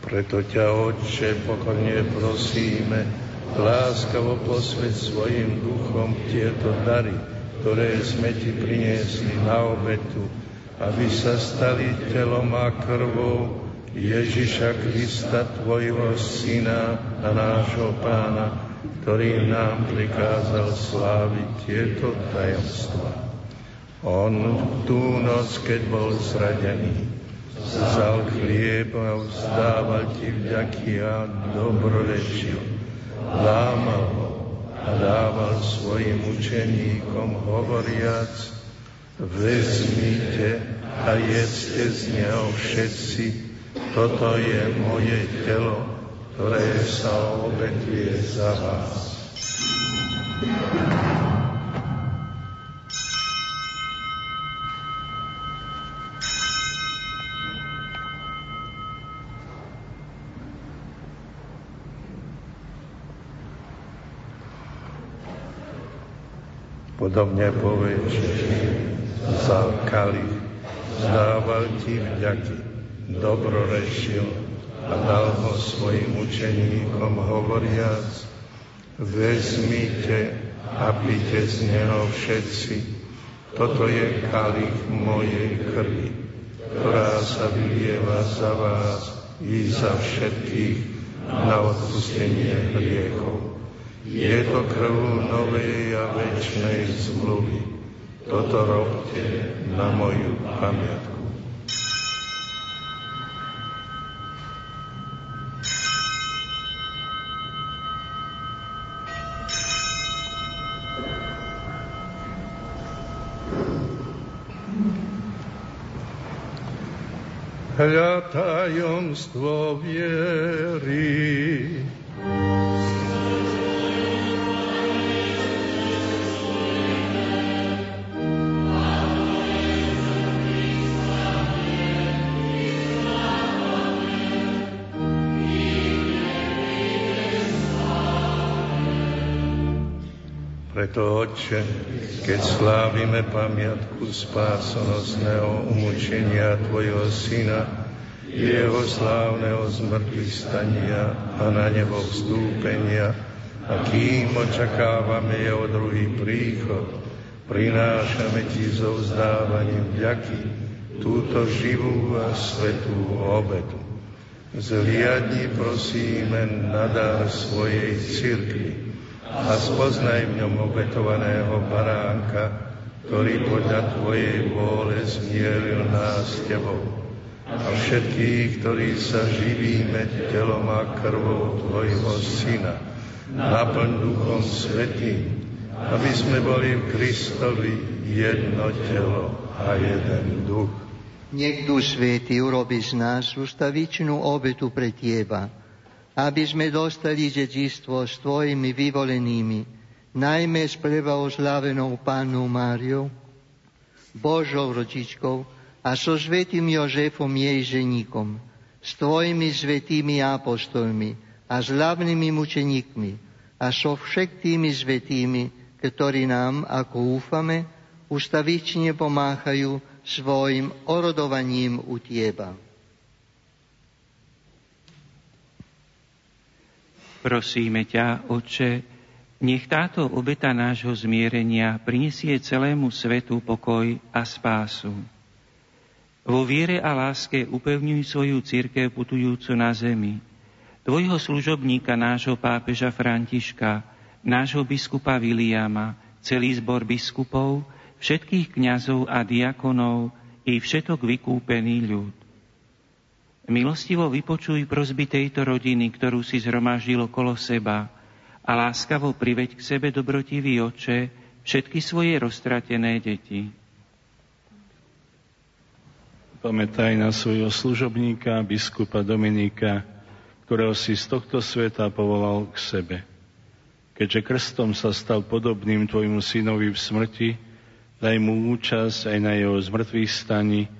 Preto ťa, Otče, pokorne prosíme, láskavo posveď svojim duchom tieto dary, ktoré sme ti priniesli na obetu, aby sa stali telom a krvou Ježiša Krista, Tvojho Syna a nášho Pána, ktorý nám prikázal sláviť tieto tajomstva. On tú noc, keď bol zradený, vzal chlieb a vzdával ti vďaky a dobrorečil. Lámal ho a dával svojim učeníkom hovoriac, vezmite a jedzte z neho všetci, Toto je moje telo, ktoré sa obetuje za vás. Podobne po večeri vzal kalich, zdával ti vďaky, dobrorešil a dal ho svojim učeníkom hovoriac, vezmite a pite z neho všetci. Toto je kalich mojej krvi, ktorá sa vylieva za vás i za všetkých na odpustenie hriechov. Je to krv novej a večnej zmluvy. Toto robte na moju pamiatku. Hľa tajomstvo viery. Preto, Otče, keď slávime pamiatku spásonosného umúčenia Tvojho Syna, jeho slávneho zmrtvých stania a na nebo vstúpenia, a kým očakávame jeho druhý príchod, prinášame Ti so vzdávaním vďaky túto živú a svetú obetu. Zliadni prosíme na dar svojej cirkvi, a spoznaj v ňom obetovaného baránka, ktorý podľa Tvojej vôle zmieril nás s Tebou. A všetkých, ktorí sa živíme telom a krvou Tvojho Syna, naplň Duchom Svetým, aby sme boli v Kristovi jedno telo a jeden duch. Nech Duch Svetý urobi z nás ustavičnú obetu pre Teba, aby sme dostali dedičstvo s Tvojimi vyvolenými, najmä s prebaozlávenou Pánou Máriou, Božou rodičkou a so svetým Jožefom jej ženíkom, s Tvojimi svetými apostolmi a s hlavnými mučeníkmi a so všetkými svetými, ktorí nám, ako úfame, ustavične pomáhajú svojim orodovaním u Tieba. Prosíme ťa, Oče, nech táto obeta nášho zmierenia prinesie celému svetu pokoj a spásu. Vo viere a láske upevňuj svoju církev putujúcu na zemi, tvojho služobníka, nášho pápeža Františka, nášho biskupa Viliama, celý zbor biskupov, všetkých kňazov a diakonov i všetok vykúpený ľud. Milostivo vypočuj prozby tejto rodiny, ktorú si zhromaždil okolo seba a láskavo priveď k sebe dobrotivý oče všetky svoje roztratené deti. Pamätaj na svojho služobníka, biskupa Dominika, ktorého si z tohto sveta povolal k sebe. Keďže krstom sa stal podobným tvojmu synovi v smrti, daj mu účasť aj na jeho zmrtvých stani,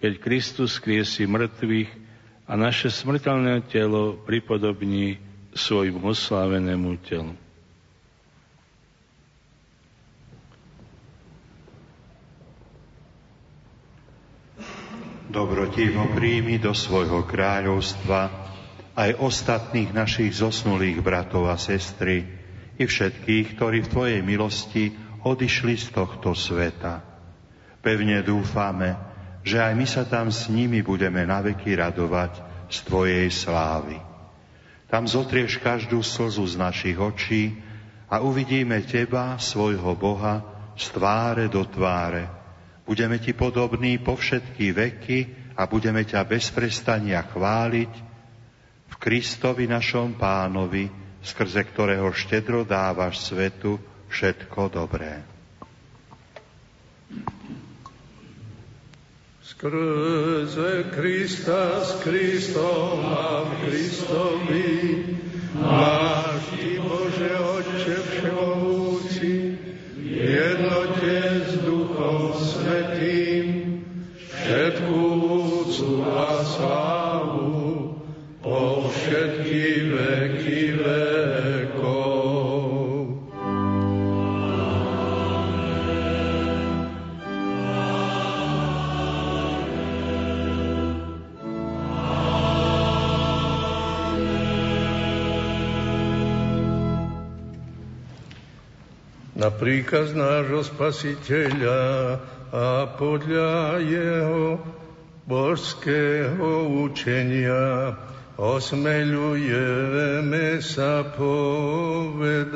keď Kristus kriesi mŕtvych a naše smrteľné telo pripodobní svojmu oslávenému telu. Dobrotivo príjmi do svojho kráľovstva aj ostatných našich zosnulých bratov a sestry i všetkých, ktorí v Tvojej milosti odišli z tohto sveta. Pevne dúfame, že aj my sa tam s nimi budeme naveky radovať z Tvojej slávy. Tam zotrieš každú slzu z našich očí a uvidíme Teba, svojho Boha, z tváre do tváre. Budeme Ti podobní po všetky veky a budeme ťa bez prestania chváliť v Kristovi našom pánovi, skrze ktorého štedro dávaš svetu všetko dobré. Skrze Krista s Kristom a v Kristovi máš Ty, Bože Otče Všemovúci, v jednote s Duchom Svetým, všetkú úcu a slávu po všetky veky príkaz nášho spasiteľa a podľa jeho božského učenia osmeľujeme sa povedať.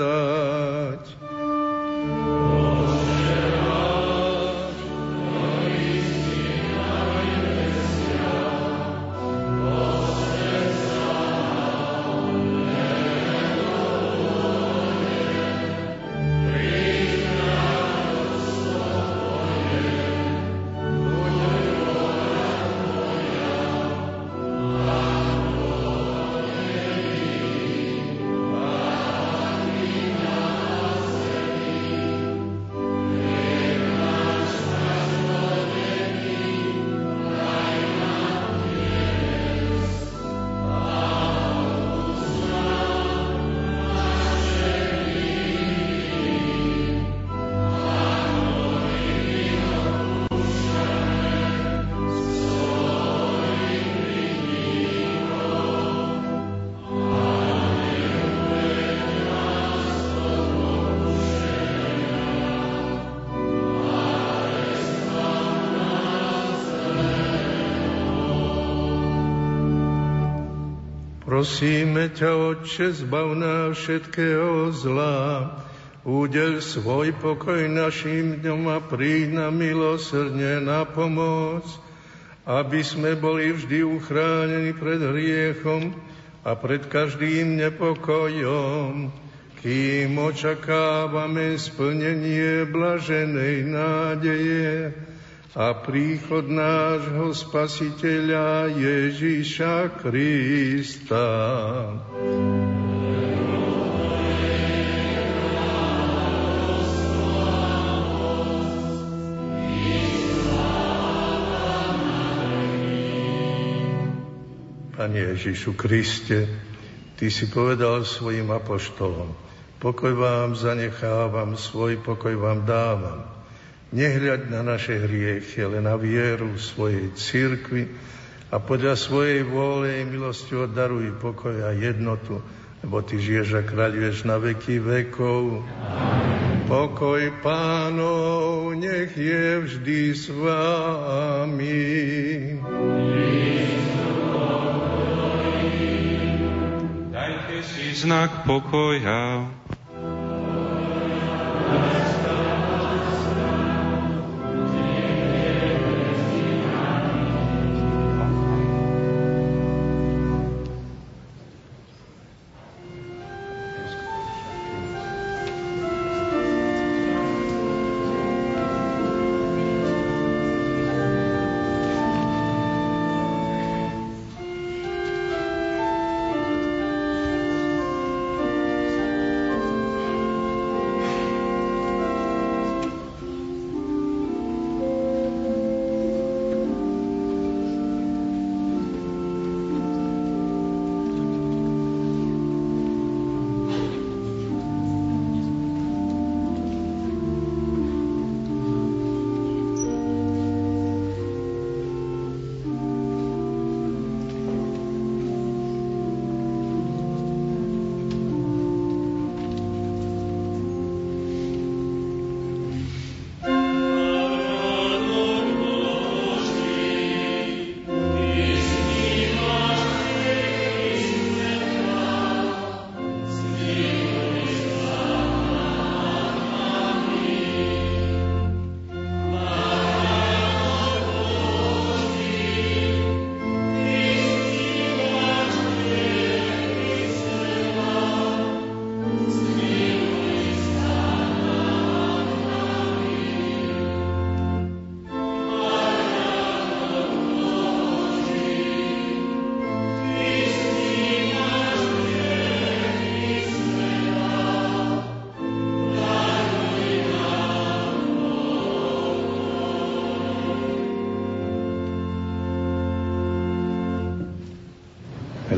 Prosíme ťa, Otče, zbav nás všetkého zla, údel svoj pokoj našim dňom a príď na milosrdne na pomoc, aby sme boli vždy uchránení pred hriechom a pred každým nepokojom, kým očakávame splnenie blaženej nádeje, a príchod nášho Spasiteľa Ježíša Krista. Pane Ježišu Kriste, Ty si povedal svojim apoštolom, pokoj vám zanechávam, svoj pokoj vám dávam. Nehľaď na naše hriechy, ale na vieru svojej církvy a podľa svojej vôle i milosti daruj pokoj a jednotu, lebo Ty žiješ a kráľuješ na veky vekov. Pokoj pánov nech je vždy s vami. Dajte si znak pokoja.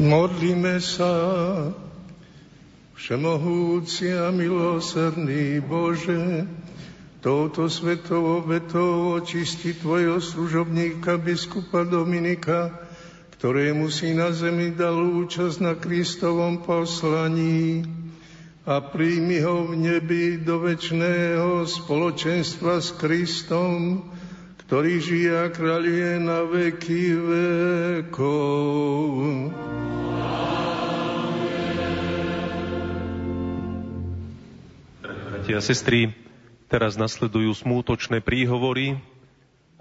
Modlíme sa, Všemohúci a milosrdný Bože, touto svetou obetou očisti Tvojho služobníka biskupa Dominika, ktorému si na zemi dal účasť na Kristovom poslaní a príjmi ho v nebi do väčšného spoločenstva s Kristom, ktorý žije a kráľuje na veky vekov. Bratia a sestry, teraz nasledujú smútočné príhovory.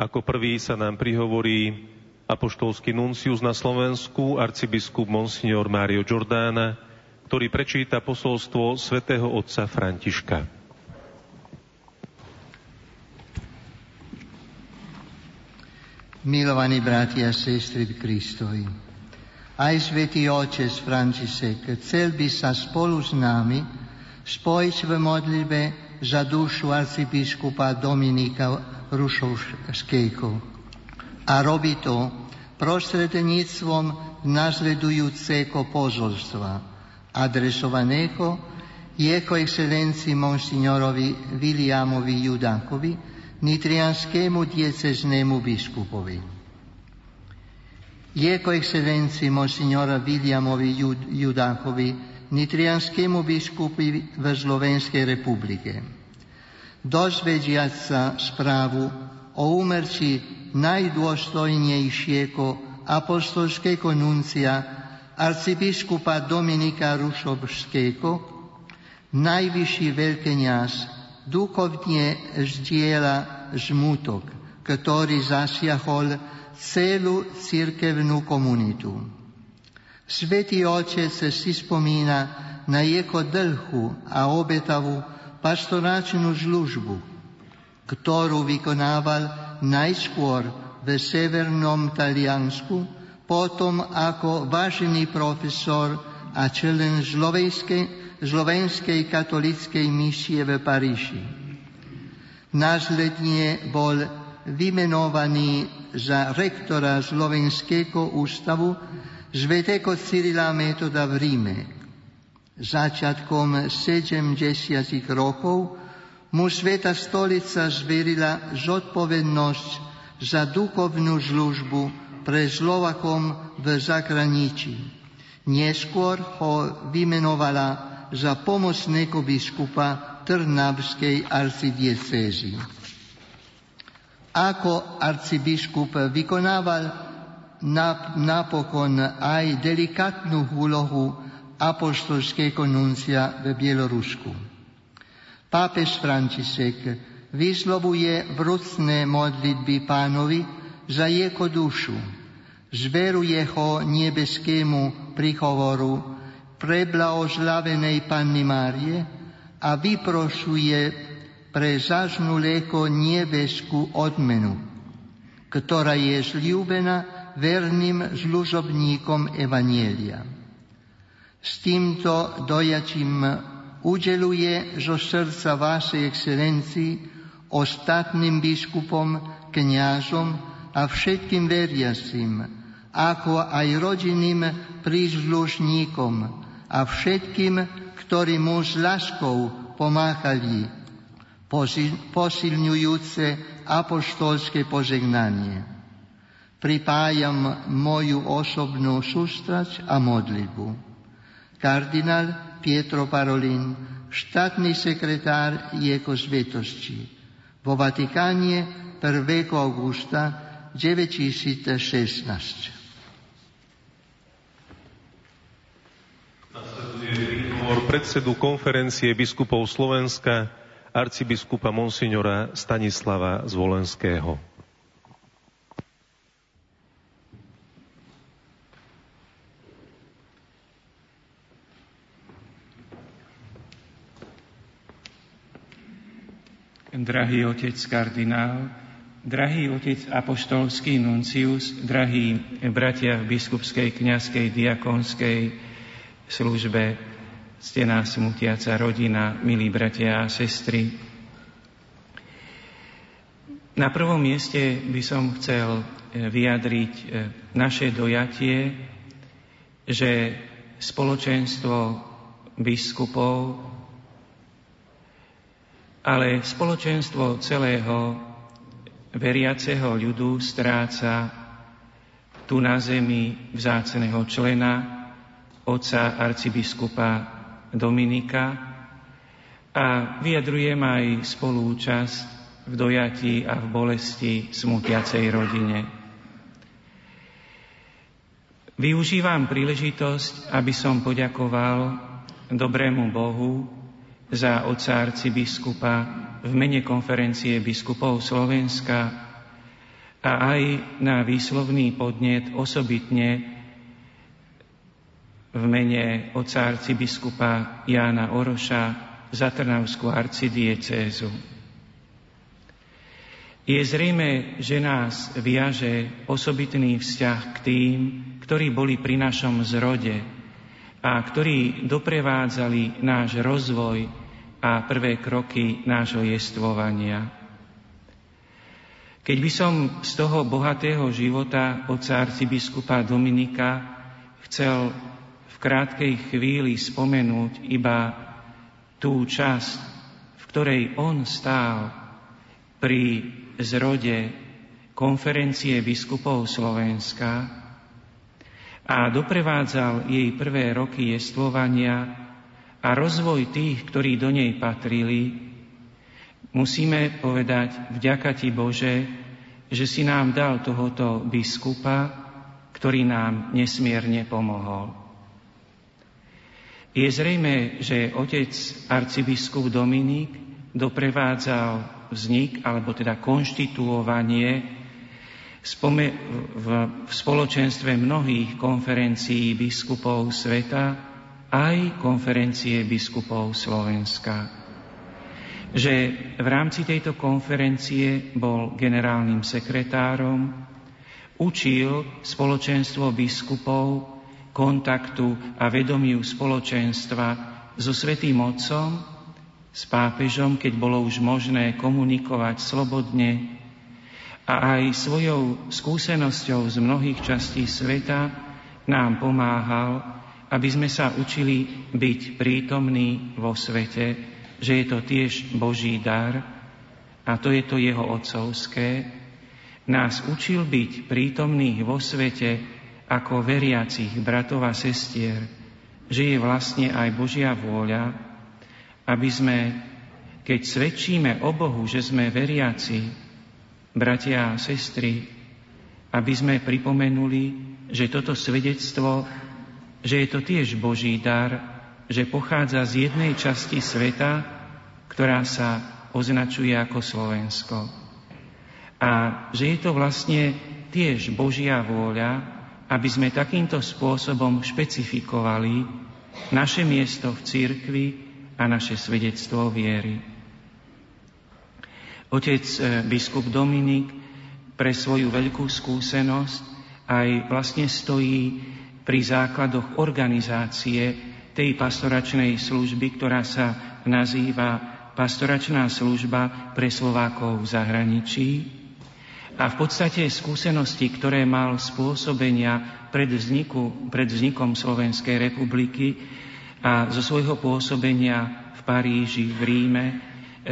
Ako prvý sa nám prihovorí apoštolský nuncius na Slovensku, arcibiskup Monsignor Mário Giordána, ktorý prečíta posolstvo svätého otca Františka. Milovaní bratia a sestry v Kristovi, aj svätý Otec František chcel by sa spolu s nami spojiť v modlitbe za dušu arcibiskupa Dominika Rušovského. A robí to prostredníctvom nasledujúceho pozorstva, adresovaného jeho excelencii monsignorovi Williamovi Judákovi, nitrianskému dieceznému biskupovi. Jeho excelencii monsignora Williamovi Judákovi, nitrianskému biskupi v Slovenskej republike. Dozvediať sa správu o úmrtí najdôstojnejšieho apostolského nuncia arcibiskupa Dominika Rušovského, najvyšší veľkeniaz duchovne zdieľa žmutok, ktorý zasiahol celú cirkevnú komunitu. Svetý Otec si spomína na jeho dlhú a obetavú pastoračnú službu, ktorú vykonával najskôr v severnom Taliansku, potom ako vážený profesor a člen Slovenskej katolíckej misie v Paríži. Následne bol vymenovaný za rektora Slovenského ústavu Svetého Cyrila Metoda v Ríme. Začiatkom 70 rokov mu Sveta stolica zverila zodpovednosť za duchovnú službu pre Slovakom v zahraničí. Neskôr ho vymenovala za pomocného biskupa Trnavskej arcidiecézy. Ako arcibiskup vykonával napokon aj delikatnú úlohu apostolského nuncia v Bielorusku. Pápež František vyslovuje vrúcne modlitby pánovi za jeho dušu, zveruje ho nebeskému prihovoru preblahoslavenej Panny Márie a vyprošuje pre zažnulého nebeskú odmenu, ktorá je zľúbená verným služobníkom Evanielia. S týmto dojatím udeluje zo srdca Vašej excelencii ostatným biskupom, kňažom a všetkým veriacim, ako aj rodinným príslušníkom a všetkým, ktorí mu s láskou pomáhali, posilňujúce apoštolské požegnanie pripájam moju osobnú sústrať a modlitbu. Kardinál Pietro Parolin, štátny sekretár jeho svetosti. Vo Vatikáne 1. augusta 2016. predsedu konferencie biskupov Slovenska arcibiskupa monsignora Stanislava Zvolenského. Drahý otec kardinál, drahý otec apoštolský nuncius, drahí bratia v biskupskej, kniazkej, diakonskej službe, stená smutiaca rodina, milí bratia a sestry. Na prvom mieste by som chcel vyjadriť naše dojatie, že spoločenstvo biskupov, ale spoločenstvo celého veriaceho ľudu stráca tu na zemi vzáceného člena, otca arcibiskupa Dominika a vyjadrujem aj spolúčasť v dojatí a v bolesti smutiacej rodine. Využívam príležitosť, aby som poďakoval dobrému Bohu za otca arcibiskupa v mene konferencie biskupov Slovenska a aj na výslovný podnet osobitne v mene oca arcibiskupa Jána Oroša za Trnavskú arcidiecézu. Je zrejme, že nás viaže osobitný vzťah k tým, ktorí boli pri našom zrode a ktorí doprevádzali náš rozvoj a prvé kroky nášho jestvovania. Keď by som z toho bohatého života otca arcibiskupa Dominika chcel v krátkej chvíli spomenúť iba tú časť, v ktorej on stál pri zrode konferencie biskupov Slovenska a doprevádzal jej prvé roky jestvovania a rozvoj tých, ktorí do nej patrili, Musíme povedať, vďaka Ti Bože, že si nám dal tohoto biskupa, ktorý nám nesmierne pomohol. Je zrejme, že otec arcibiskup Dominik doprevádzal vznik, alebo teda konštituovanie v spoločenstve mnohých konferencií biskupov sveta, aj konferencie biskupov Slovenska. Že v rámci tejto konferencie bol generálnym sekretárom, učil spoločenstvo biskupov kontaktu a vedomiu spoločenstva so Svetým Otcom, s pápežom, keď bolo už možné komunikovať slobodne a aj svojou skúsenosťou z mnohých častí sveta nám pomáhal, aby sme sa učili byť prítomní vo svete, že je to tiež Boží dar a to je to jeho otcovské, nás učil byť prítomných vo svete ako veriacich bratov a sestier, že je vlastne aj Božia vôľa, aby sme, keď svedčíme o Bohu, že sme veriaci, bratia a sestry, aby sme pripomenuli, že toto svedectvo, že je to tiež Boží dar, že pochádza z jednej časti sveta, ktorá sa označuje ako Slovensko. A že je to vlastne tiež Božia vôľa, aby sme takýmto spôsobom špecifikovali naše miesto v církvi a naše svedectvo viery. Otec e, biskup Dominik pre svoju veľkú skúsenosť aj vlastne stojí pri základoch organizácie tej pastoračnej služby, ktorá sa nazýva pastoračná služba pre Slovákov v zahraničí. A v podstate skúsenosti, ktoré mal spôsobenia pred, vzniku, pred vznikom Slovenskej republiky a zo svojho pôsobenia v Paríži, v Ríme, e,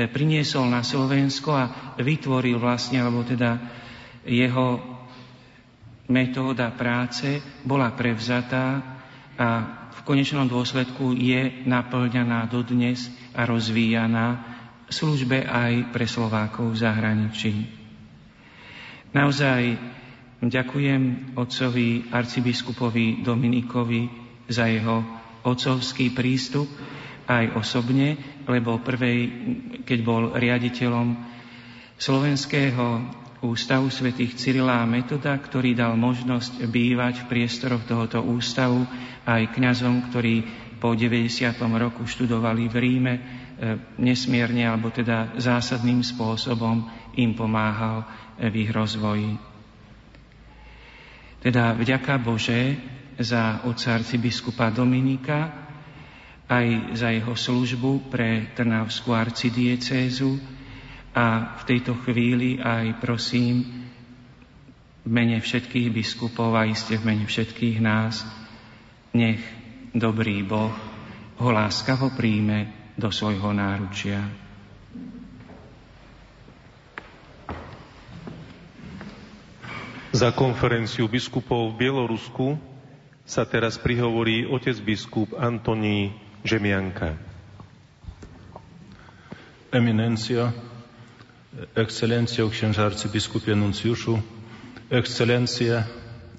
priniesol na Slovensko a vytvoril vlastne, alebo teda jeho metóda práce bola prevzatá a konečnom dôsledku je naplňaná dodnes a rozvíjaná v službe aj pre Slovákov v zahraničí. Naozaj ďakujem otcovi arcibiskupovi Dominikovi za jeho otcovský prístup aj osobne, lebo prvej, keď bol riaditeľom slovenského Ústavu svätých Cyrila a Metoda, ktorý dal možnosť bývať v priestoroch tohoto ústavu aj kňazom, ktorí po 90. roku študovali v Ríme, e, nesmierne alebo teda zásadným spôsobom im pomáhal v ich rozvoji. Teda vďaka Bože za otca arcibiskupa Dominika, aj za jeho službu pre Trnavskú arcidiecézu, a v tejto chvíli aj prosím v mene všetkých biskupov a iste v mene všetkých nás, nech dobrý Boh ho láskavo príjme do svojho náručia. Za konferenciu biskupov v Bielorusku sa teraz prihovorí otec biskup Antoní Žemianka. Eminencja, ekscelencjo księża arcybiskupie nuncjuszu, ekscelencje,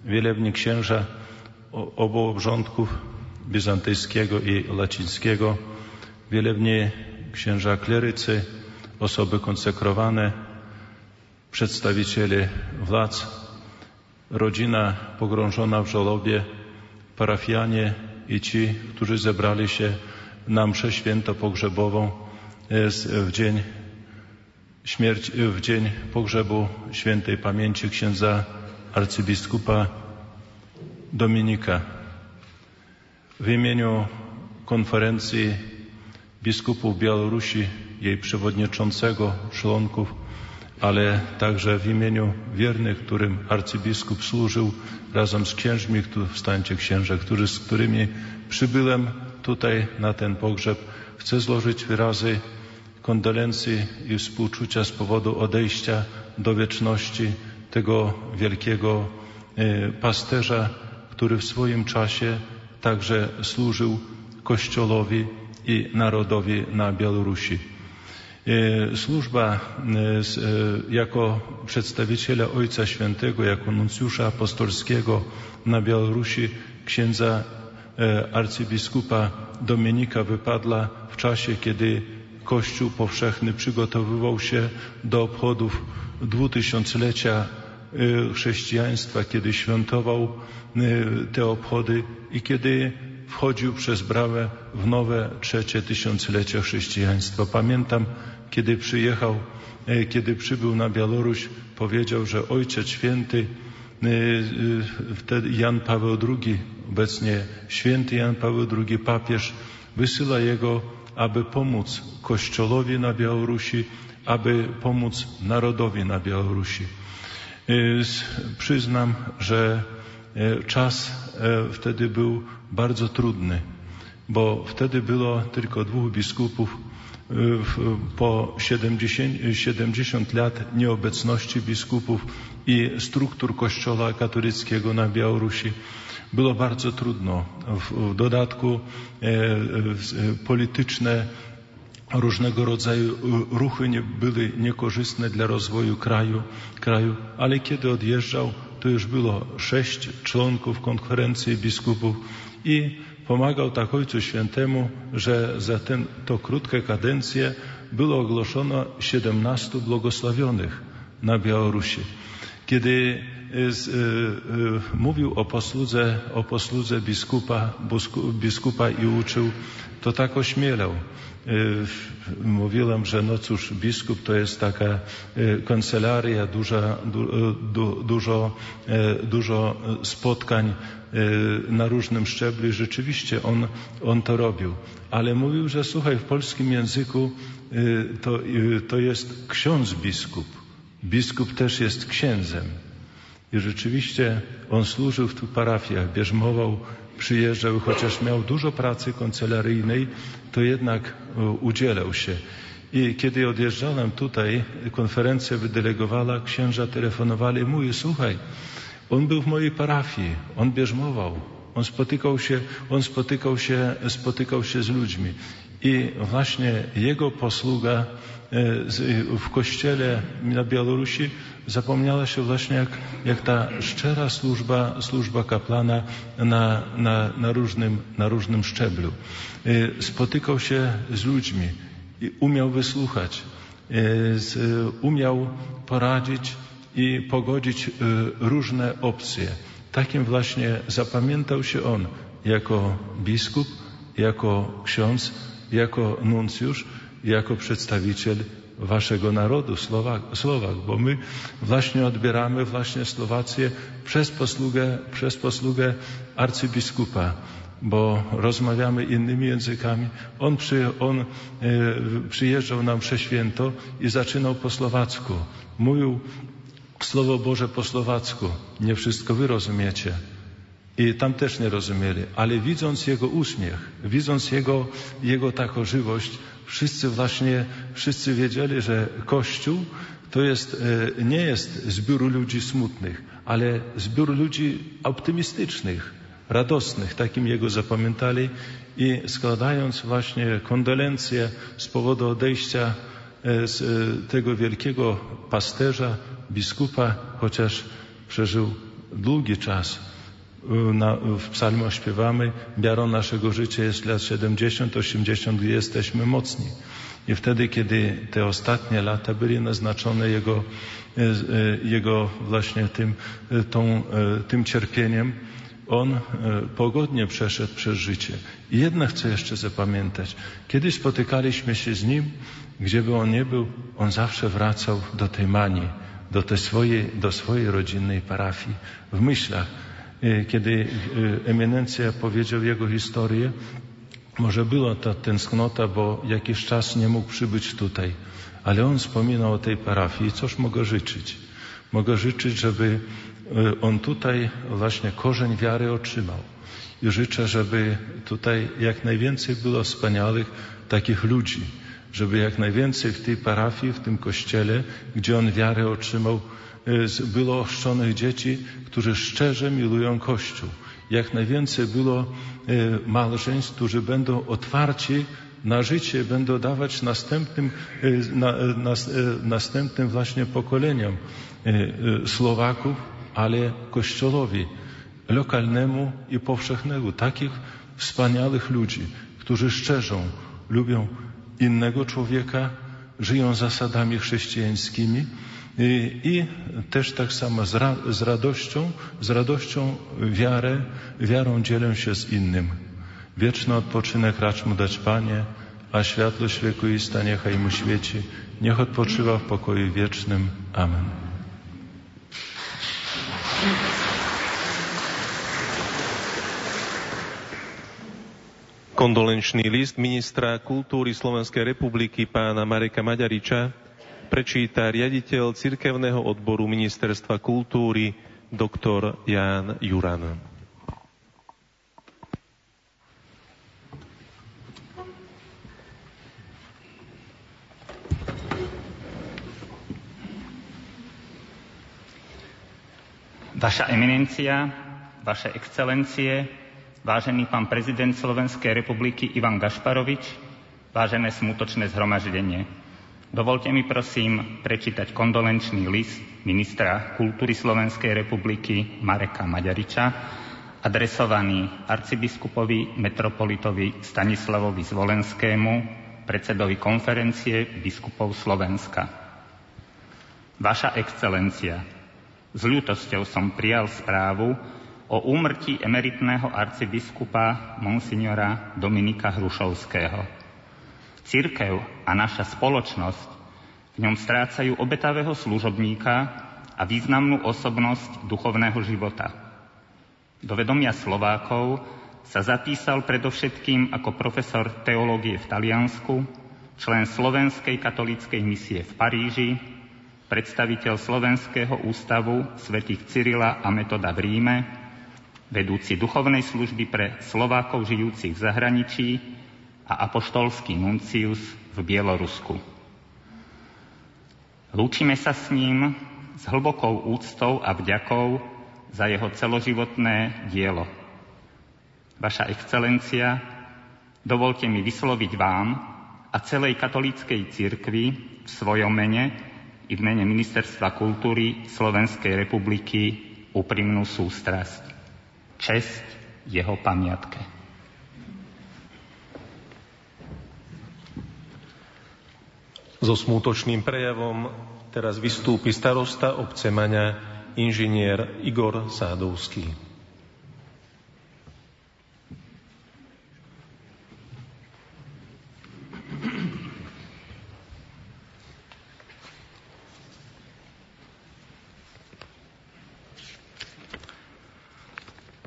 wielebni księża obu obrządków bizantyjskiego i łacińskiego, wielebni księża klerycy, osoby konsekrowane, przedstawiciele władz, rodzina pogrążona w żałobie, parafianie i ci, którzy zebrali się na mszę święto pogrzebową w dzień śmierć, w dzień pogrzebu świętej pamięci księdza arcybiskupa Dominika. W imieniu konferencji biskupów Białorusi, jej przewodniczącego, członków, ale także w imieniu wiernych, którym arcybiskup służył razem z księżmi, wstańcie księże, który, z którymi przybyłem tutaj na ten pogrzeb, chcę złożyć wyrazy kondolencji i współczucia z powodu odejścia do wieczności tego wielkiego e, pasterza, który w swoim czasie także służył Kościołowi i narodowi na Białorusi. E, służba e, jako przedstawiciela Ojca Świętego, jako nuncjusza apostolskiego na Białorusi księdza arcybiskupa Dominika wypadła w czasie, kiedy Kościół powszechny przygotowywał się do obchodów dwutysiąclecia y, chrześcijaństwa, kiedy świętował y, te obchody i kiedy wchodził przez bramę w nowe trzecie tysiąclecie chrześcijaństwa. Pamiętam, kiedy przyjechał, y, kiedy przybył na Białoruś, powiedział, że Ojciec Święty, wtedy Jan Paweł II, obecnie święty Jan Paweł II, papież, wysyła jego aby pomóc Kościołowi na Białorusi, aby pomóc narodowi na Białorusi. Y, przyznam, że y, czas y, wtedy był bardzo trudny, bo wtedy było tylko dwóch biskupów po 70, 70 lat nieobecności biskupów i struktur Kościoła katolickiego na Białorusi było bardzo trudno. W, dodatku e, e, polityczne różnego rodzaju ruchy nie, były niekorzystne dla rozwoju kraju, kraju, ale kiedy odjeżdżał, to już było sześć członków konferencji biskupów i pomagał tak Ojcu Świętemu, że za ten, to krótkie kadencje było ogłoszono 17 błogosławionych na Białorusi. Kiedy z, y, y, mówił o posłudze, o posłudze biskupa, biskupa i uczył, to tak ośmielał. Y, mówiłem, że no cóż, biskup to jest taka kancelaria, duża, du, du, dużo, dużo spotkań na różnym szczeblu i rzeczywiście on, on to robił. Ale mówił, że słuchaj, w polskim języku to, to jest ksiądz biskup. Biskup też jest księdzem. I rzeczywiście on służył w tych parafiach, bierzmował, przyjeżdżał, chociaż miał dużo pracy kancelaryjnej, to jednak e, udzielał się. I kiedy odjeżdżałem tutaj, konferencja wydelegowała, księża telefonowali, mówi, słuchaj, on był w mojej parafii, on bierzmował, on spotykał się, on spotykał się, spotykał się z ludźmi. I właśnie jego posługa w kościele na Białorusi zapomniała się właśnie jak, jak ta szczera służba, służba kaplana na, na, na, różnym, na różnym szczeblu. E, spotykał się z ludźmi umiał wysłuchać, e, umiał poradzić i pogodzić różne opcje. Takim właśnie zapamiętał się on jako biskup, jako ksiądz, jako nuncjusz, jako przedstawiciel waszego narodu, Słowak, Słowak, bo my właśnie odbieramy właśnie Słowację przez posługę, przez posługę arcybiskupa, bo rozmawiamy innymi językami. On, przy, on e, przyjeżdżał nam prześwięto i zaczynał po słowacku. Mówił Słowo Boże po słowacku. Nie wszystko wy rozumiecie, I tam też nie rozumieli, ale widząc jego uśmiech, widząc jego, jego taką żywość, wszyscy właśnie, wszyscy wiedzieli, że Kościół to jest, e, nie jest zbiór ludzi smutnych, ale zbiór ludzi optymistycznych, radosnych, takim jego zapamiętali i składając właśnie kondolencje z powodu odejścia e, z e, tego wielkiego pasterza, biskupa, chociaż przeżył długi czas. Na, w psalmach śpiewamy, miarą naszego życia jest lat 70, 80, gdzie jesteśmy mocni. I wtedy, kiedy te ostatnie lata byli naznaczone Jego, e, jego właśnie tym, tą, tym cierpieniem, on pogodnie przeszedł przez życie. I jednak chcę jeszcze zapamiętać. Kiedyś spotykaliśmy się z nim, gdzieby on nie był, on zawsze wracał do tej manii, do tej swojej, do swojej rodzinnej parafii. W myślach, kiedy e, eminencja powiedział jego historię, może była to tęsknota, bo jakiś czas nie mógł przybyć tutaj, ale on wspominał o tej parafii. Cóż mogę życzyć? Mogę życzyć, żeby e, on tutaj właśnie korzeń wiary otrzymał. I życzę, żeby tutaj jak najwięcej było wspaniałych takich ludzi, żeby jak najwięcej w tej parafii, w tym kościele, gdzie on wiarę otrzymał, było oszczonych dzieci, którzy szczerze milują Kościół. Jak najwięcej było e, małżeństw, którzy będą otwarci na życie, będą dawać następnym, e, na, na, następnym właśnie pokoleniom Słowaków, ale Kościołowi lokalnemu i powszechnemu. Takich wspaniałych ludzi, którzy szczerzą, lubią innego człowieka, żyją zasadami chrześcijańskimi i, i też tak samo z, ra, z, radością, z radością wiarę, wiarą dzielę się z innym. Wieczny odpoczynek racz mu dać Panie, a światłość wiekuista niechaj mu świeci. Niech odpoczywa w pokoju wiecznym. Amen. Kondolenčný list ministra kultúry Slovenskej republiky pána Mareka Maďariča prečíta riaditeľ cirkevného odboru Ministerstva kultúry doktor Ján Juran. Vaša eminencia, vaše excelencie, vážený pán prezident Slovenskej republiky Ivan Gašparovič, vážené smutočné zhromaždenie. Dovolte mi prosím prečítať kondolenčný list ministra kultúry Slovenskej republiky Mareka Maďariča, adresovaný arcibiskupovi metropolitovi Stanislavovi Zvolenskému, predsedovi konferencie biskupov Slovenska. Vaša excelencia, s ľútosťou som prijal správu, o úmrtí emeritného arcibiskupa monsignora Dominika Hrušovského. Církev a naša spoločnosť v ňom strácajú obetavého služobníka a významnú osobnosť duchovného života. Do vedomia Slovákov sa zapísal predovšetkým ako profesor teológie v Taliansku, člen Slovenskej katolíckej misie v Paríži, predstaviteľ Slovenského ústavu svätých Cyrila a Metoda v Ríme, vedúci duchovnej služby pre Slovákov žijúcich v zahraničí a apoštolský nuncius v Bielorusku. Lúčime sa s ním s hlbokou úctou a vďakou za jeho celoživotné dielo. Vaša excelencia, dovolte mi vysloviť vám a celej katolíckej cirkvi v svojom mene i v mene Ministerstva kultúry Slovenskej republiky úprimnú sústrasť česť jeho pamiatke. So smútočným prejavom teraz vystúpi starosta obce Maňa, inžinier Igor Sádovský.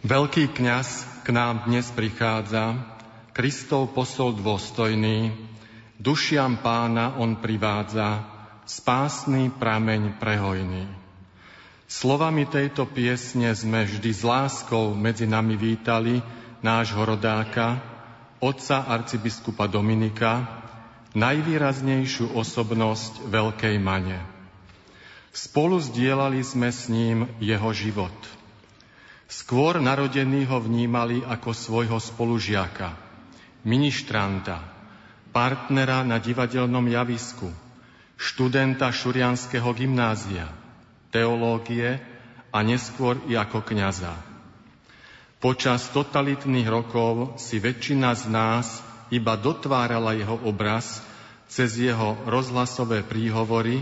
Veľký kňaz k nám dnes prichádza, Kristov posol dôstojný, dušiam pána on privádza, spásny prameň prehojný. Slovami tejto piesne sme vždy s láskou medzi nami vítali nášho rodáka, otca arcibiskupa Dominika, najvýraznejšiu osobnosť Veľkej Mane. Spolu zdieľali sme s ním jeho život. Skôr narodení ho vnímali ako svojho spolužiaka, ministranta, partnera na divadelnom javisku, študenta Šurianského gymnázia, teológie a neskôr i ako kňaza. Počas totalitných rokov si väčšina z nás iba dotvárala jeho obraz cez jeho rozhlasové príhovory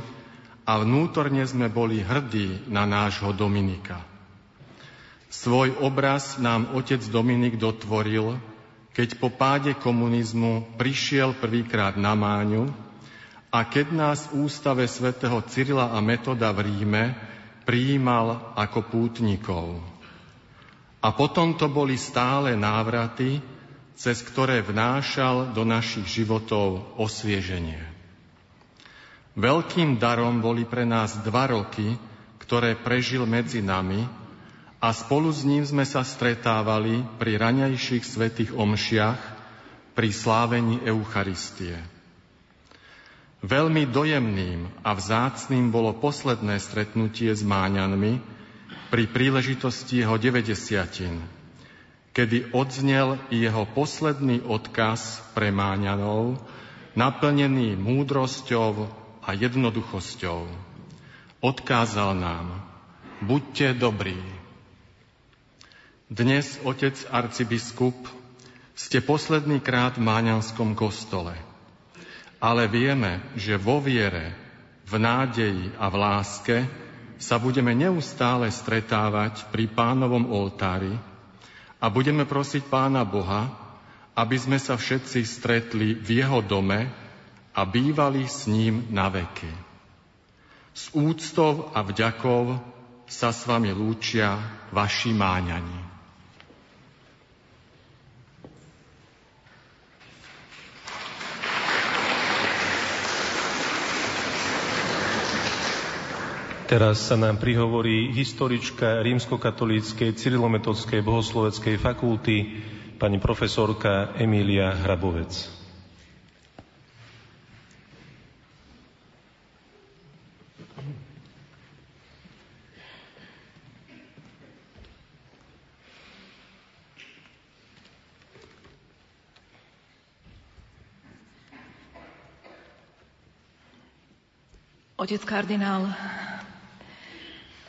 a vnútorne sme boli hrdí na nášho Dominika. Svoj obraz nám otec Dominik dotvoril, keď po páde komunizmu prišiel prvýkrát na Máňu a keď nás v ústave svätého Cyrila a Metoda v Ríme prijímal ako pútnikov. A potom to boli stále návraty, cez ktoré vnášal do našich životov osvieženie. Veľkým darom boli pre nás dva roky, ktoré prežil medzi nami a spolu s ním sme sa stretávali pri raňajších svetých omšiach, pri slávení Eucharistie. Veľmi dojemným a vzácným bolo posledné stretnutie s Máňanmi, pri príležitosti jeho 90 kedy odznel jeho posledný odkaz pre Máňanov, naplnený múdrosťou a jednoduchosťou. Odkázal nám, buďte dobrí. Dnes, otec arcibiskup, ste posledný krát v Máňanskom kostole. Ale vieme, že vo viere, v nádeji a v láske sa budeme neustále stretávať pri pánovom oltári a budeme prosiť pána Boha, aby sme sa všetci stretli v jeho dome a bývali s ním na veky. S úctou a vďakou sa s vami lúčia vaši máňani. Teraz sa nám prihovorí historička rímskokatolíckej cyrilometodskej bohosloveckej fakulty, pani profesorka Emília Hrabovec. Otec kardinál,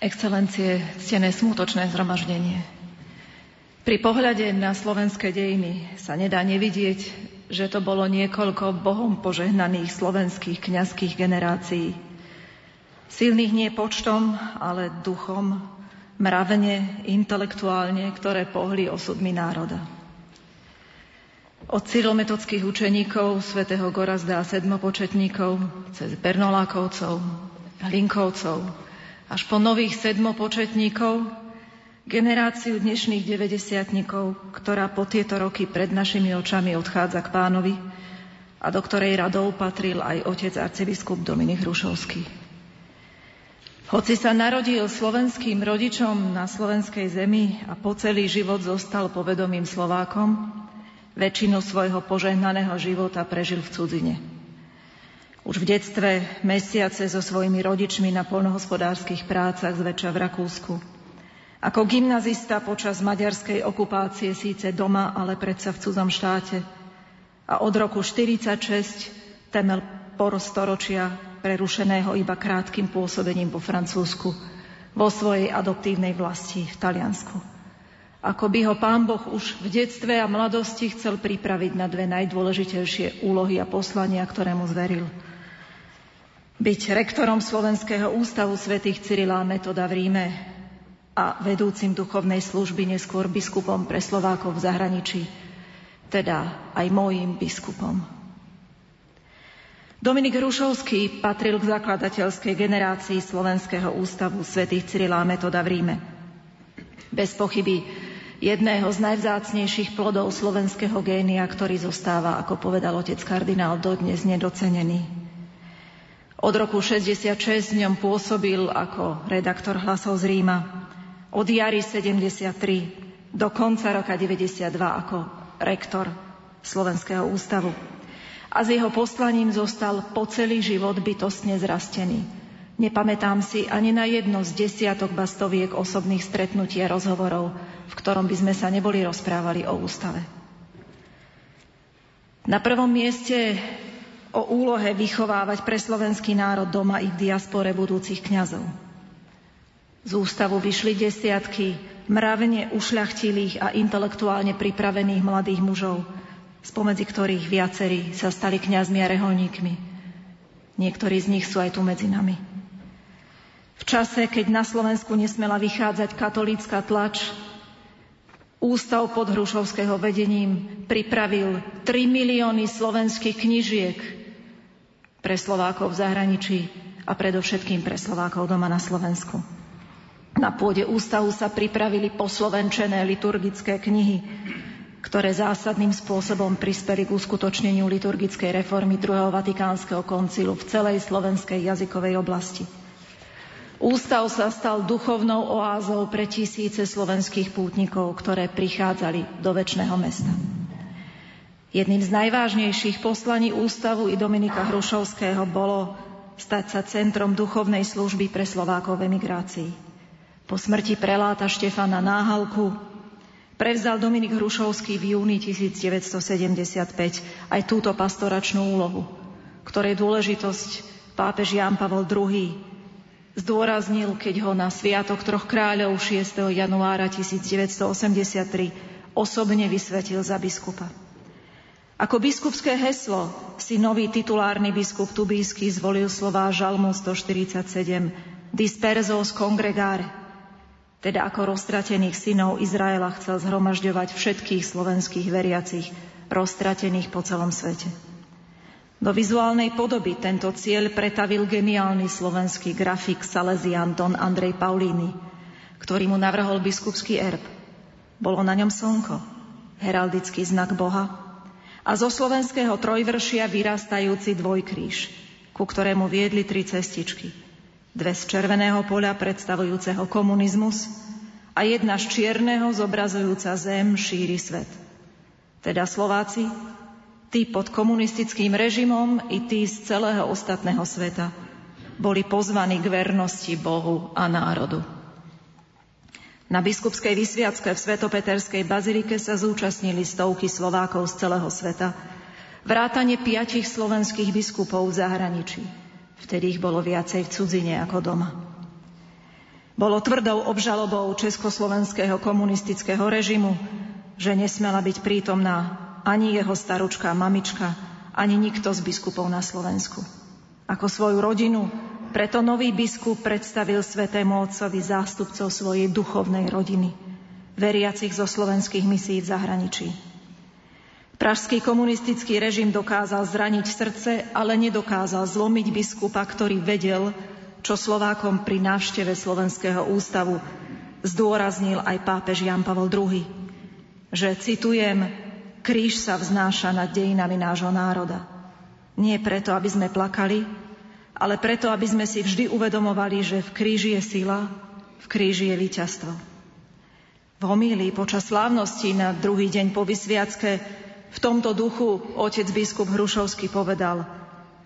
Excelencie, ctené smutočné zhromaždenie. Pri pohľade na slovenské dejiny sa nedá nevidieť, že to bolo niekoľko Bohom požehnaných slovenských kňazských generácií. Silných nie počtom, ale duchom, mravne, intelektuálne, ktoré pohli osudmi národa. Od cyrilometodských učeníkov, svätého Gorazda a sedmopočetníkov, cez Bernolákovcov, Hlinkovcov, až po nových sedmopočetníkov, generáciu dnešných 90 ktorá po tieto roky pred našimi očami odchádza k pánovi a do ktorej radou patril aj otec arcibiskup Dominik Hrušovský. Hoci sa narodil slovenským rodičom na slovenskej zemi a po celý život zostal povedomým Slovákom, väčšinu svojho požehnaného života prežil v cudzine. Už v detstve mesiace so svojimi rodičmi na polnohospodárskych prácach zväčša v Rakúsku. Ako gymnazista počas maďarskej okupácie síce doma, ale predsa v cudzom štáte. A od roku 46 temel porostoročia prerušeného iba krátkým pôsobením po Francúzsku, vo svojej adoptívnej vlasti v Taliansku. Ako by ho pán Boh už v detstve a mladosti chcel pripraviť na dve najdôležitejšie úlohy a poslania, ktoré mu zveril – byť rektorom Slovenského ústavu svätých Cyrila a Metoda v Ríme a vedúcim duchovnej služby neskôr biskupom pre Slovákov v zahraničí, teda aj môjim biskupom. Dominik Hrušovský patril k zakladateľskej generácii Slovenského ústavu svätých Cyrila a Metoda v Ríme. Bez pochyby jedného z najvzácnejších plodov slovenského génia, ktorý zostáva, ako povedal otec kardinál, dodnes nedocenený. Od roku 66 v ňom pôsobil ako redaktor hlasov z Ríma. Od jary 73 do konca roka 92 ako rektor Slovenského ústavu. A s jeho poslaním zostal po celý život bytostne zrastený. Nepamätám si ani na jedno z desiatok bastoviek osobných stretnutí a rozhovorov, v ktorom by sme sa neboli rozprávali o ústave. Na prvom mieste o úlohe vychovávať pre slovenský národ doma i v diaspore budúcich kňazov. Z ústavu vyšli desiatky mravne ušľachtilých a intelektuálne pripravených mladých mužov, spomedzi ktorých viacerí sa stali kňazmi a reholníkmi. Niektorí z nich sú aj tu medzi nami. V čase, keď na Slovensku nesmela vychádzať katolícka tlač, Ústav pod Hrušovského vedením pripravil 3 milióny slovenských knižiek pre Slovákov v zahraničí a predovšetkým pre Slovákov doma na Slovensku. Na pôde ústavu sa pripravili poslovenčené liturgické knihy, ktoré zásadným spôsobom prispeli k uskutočneniu liturgickej reformy druhého Vatikánskeho koncilu v celej slovenskej jazykovej oblasti – Ústav sa stal duchovnou oázou pre tisíce slovenských pútnikov, ktoré prichádzali do väčšného mesta. Jedným z najvážnejších poslaní ústavu i Dominika Hrušovského bolo stať sa centrom duchovnej služby pre Slovákov v emigrácii. Po smrti preláta Štefana Náhalku prevzal Dominik Hrušovský v júni 1975 aj túto pastoračnú úlohu, ktorej dôležitosť pápež Ján Pavol II zdôraznil, keď ho na Sviatok troch kráľov 6. januára 1983 osobne vysvetil za biskupa. Ako biskupské heslo si nový titulárny biskup Tubísky zvolil slová Žalmu 147 Disperzos congregare, teda ako roztratených synov Izraela chcel zhromažďovať všetkých slovenských veriacich, roztratených po celom svete. Do vizuálnej podoby tento cieľ pretavil geniálny slovenský grafik Salesian Don Andrej Paulíny, ktorý mu navrhol biskupský erb. Bolo na ňom slnko, heraldický znak Boha a zo slovenského trojvršia vyrastajúci dvojkríž, ku ktorému viedli tri cestičky. Dve z červeného poľa predstavujúceho komunizmus a jedna z čierneho zobrazujúca zem šíri svet. Teda Slováci tí pod komunistickým režimom i tí z celého ostatného sveta boli pozvaní k vernosti Bohu a národu. Na biskupskej vysviacke v Svetopeterskej bazilike sa zúčastnili stovky Slovákov z celého sveta, vrátane piatich slovenských biskupov v zahraničí. Vtedy ich bolo viacej v cudzine ako doma. Bolo tvrdou obžalobou československého komunistického režimu, že nesmela byť prítomná ani jeho staručka, mamička, ani nikto z biskupov na Slovensku. Ako svoju rodinu, preto nový biskup predstavil svetému otcovi zástupcov svojej duchovnej rodiny, veriacich zo slovenských misií v zahraničí. Pražský komunistický režim dokázal zraniť srdce, ale nedokázal zlomiť biskupa, ktorý vedel, čo Slovákom pri návšteve Slovenského ústavu zdôraznil aj pápež Jan Pavel II, že, citujem, Kríž sa vznáša nad dejinami nášho národa. Nie preto, aby sme plakali, ale preto, aby sme si vždy uvedomovali, že v kríži je sila, v kríži je víťazstvo. V homílii počas slávnosti na druhý deň po vysviacke v tomto duchu otec biskup Hrušovský povedal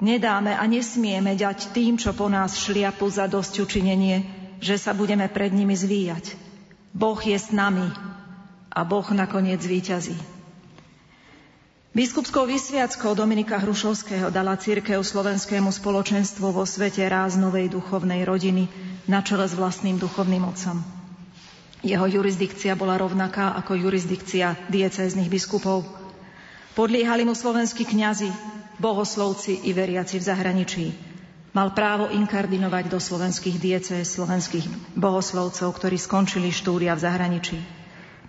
Nedáme a nesmieme dať tým, čo po nás šliapu za dosť učinenie, že sa budeme pred nimi zvíjať. Boh je s nami a Boh nakoniec víťazí. Biskupskou vysviackou Dominika Hrušovského dala církev slovenskému spoločenstvu vo svete ráz novej duchovnej rodiny na čele s vlastným duchovným otcom. Jeho jurisdikcia bola rovnaká ako jurisdikcia diecéznych biskupov. Podliehali mu slovenskí kňazi, bohoslovci i veriaci v zahraničí. Mal právo inkardinovať do slovenských diecéz slovenských bohoslovcov, ktorí skončili štúdia v zahraničí.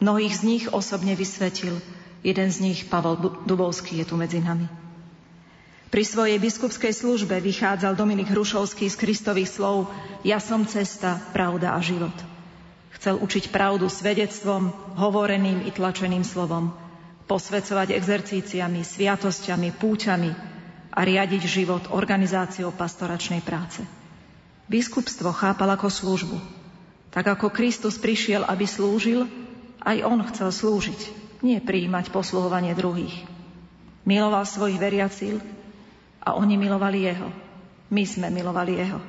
Mnohých z nich osobne vysvetil – Jeden z nich, Pavel Dubovský, je tu medzi nami. Pri svojej biskupskej službe vychádzal Dominik Hrušovský z Kristových slov Ja som cesta, pravda a život. Chcel učiť pravdu svedectvom, hovoreným i tlačeným slovom, posvedcovať exercíciami, sviatosťami, púťami a riadiť život organizáciou pastoračnej práce. Biskupstvo chápal ako službu. Tak ako Kristus prišiel, aby slúžil, aj on chcel slúžiť, nie prijímať posluhovanie druhých. Miloval svojich veriacil a oni milovali jeho. My sme milovali jeho.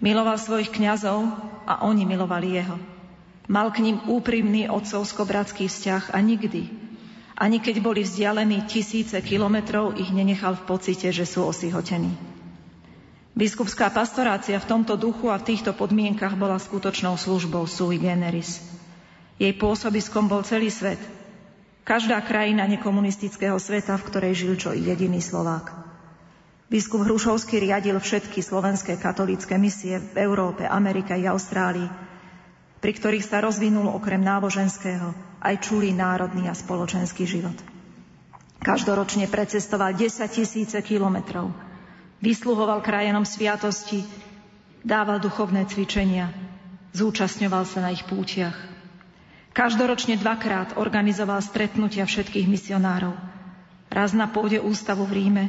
Miloval svojich kňazov a oni milovali jeho. Mal k ním úprimný otcovsko-bratský vzťah a nikdy, ani keď boli vzdialení tisíce kilometrov, ich nenechal v pocite, že sú osihotení. Biskupská pastorácia v tomto duchu a v týchto podmienkach bola skutočnou službou sui generis. Jej pôsobiskom bol celý svet. Každá krajina nekomunistického sveta, v ktorej žil čo jediný Slovák. Biskup Hrušovský riadil všetky slovenské katolícke misie v Európe, Amerike i Austrálii, pri ktorých sa rozvinul okrem náboženského aj čulý národný a spoločenský život. Každoročne precestoval 10 tisíce kilometrov, vysluhoval krajenom sviatosti, dával duchovné cvičenia, zúčastňoval sa na ich pútiach – Každoročne dvakrát organizoval stretnutia všetkých misionárov. Raz na pôde ústavu v Ríme,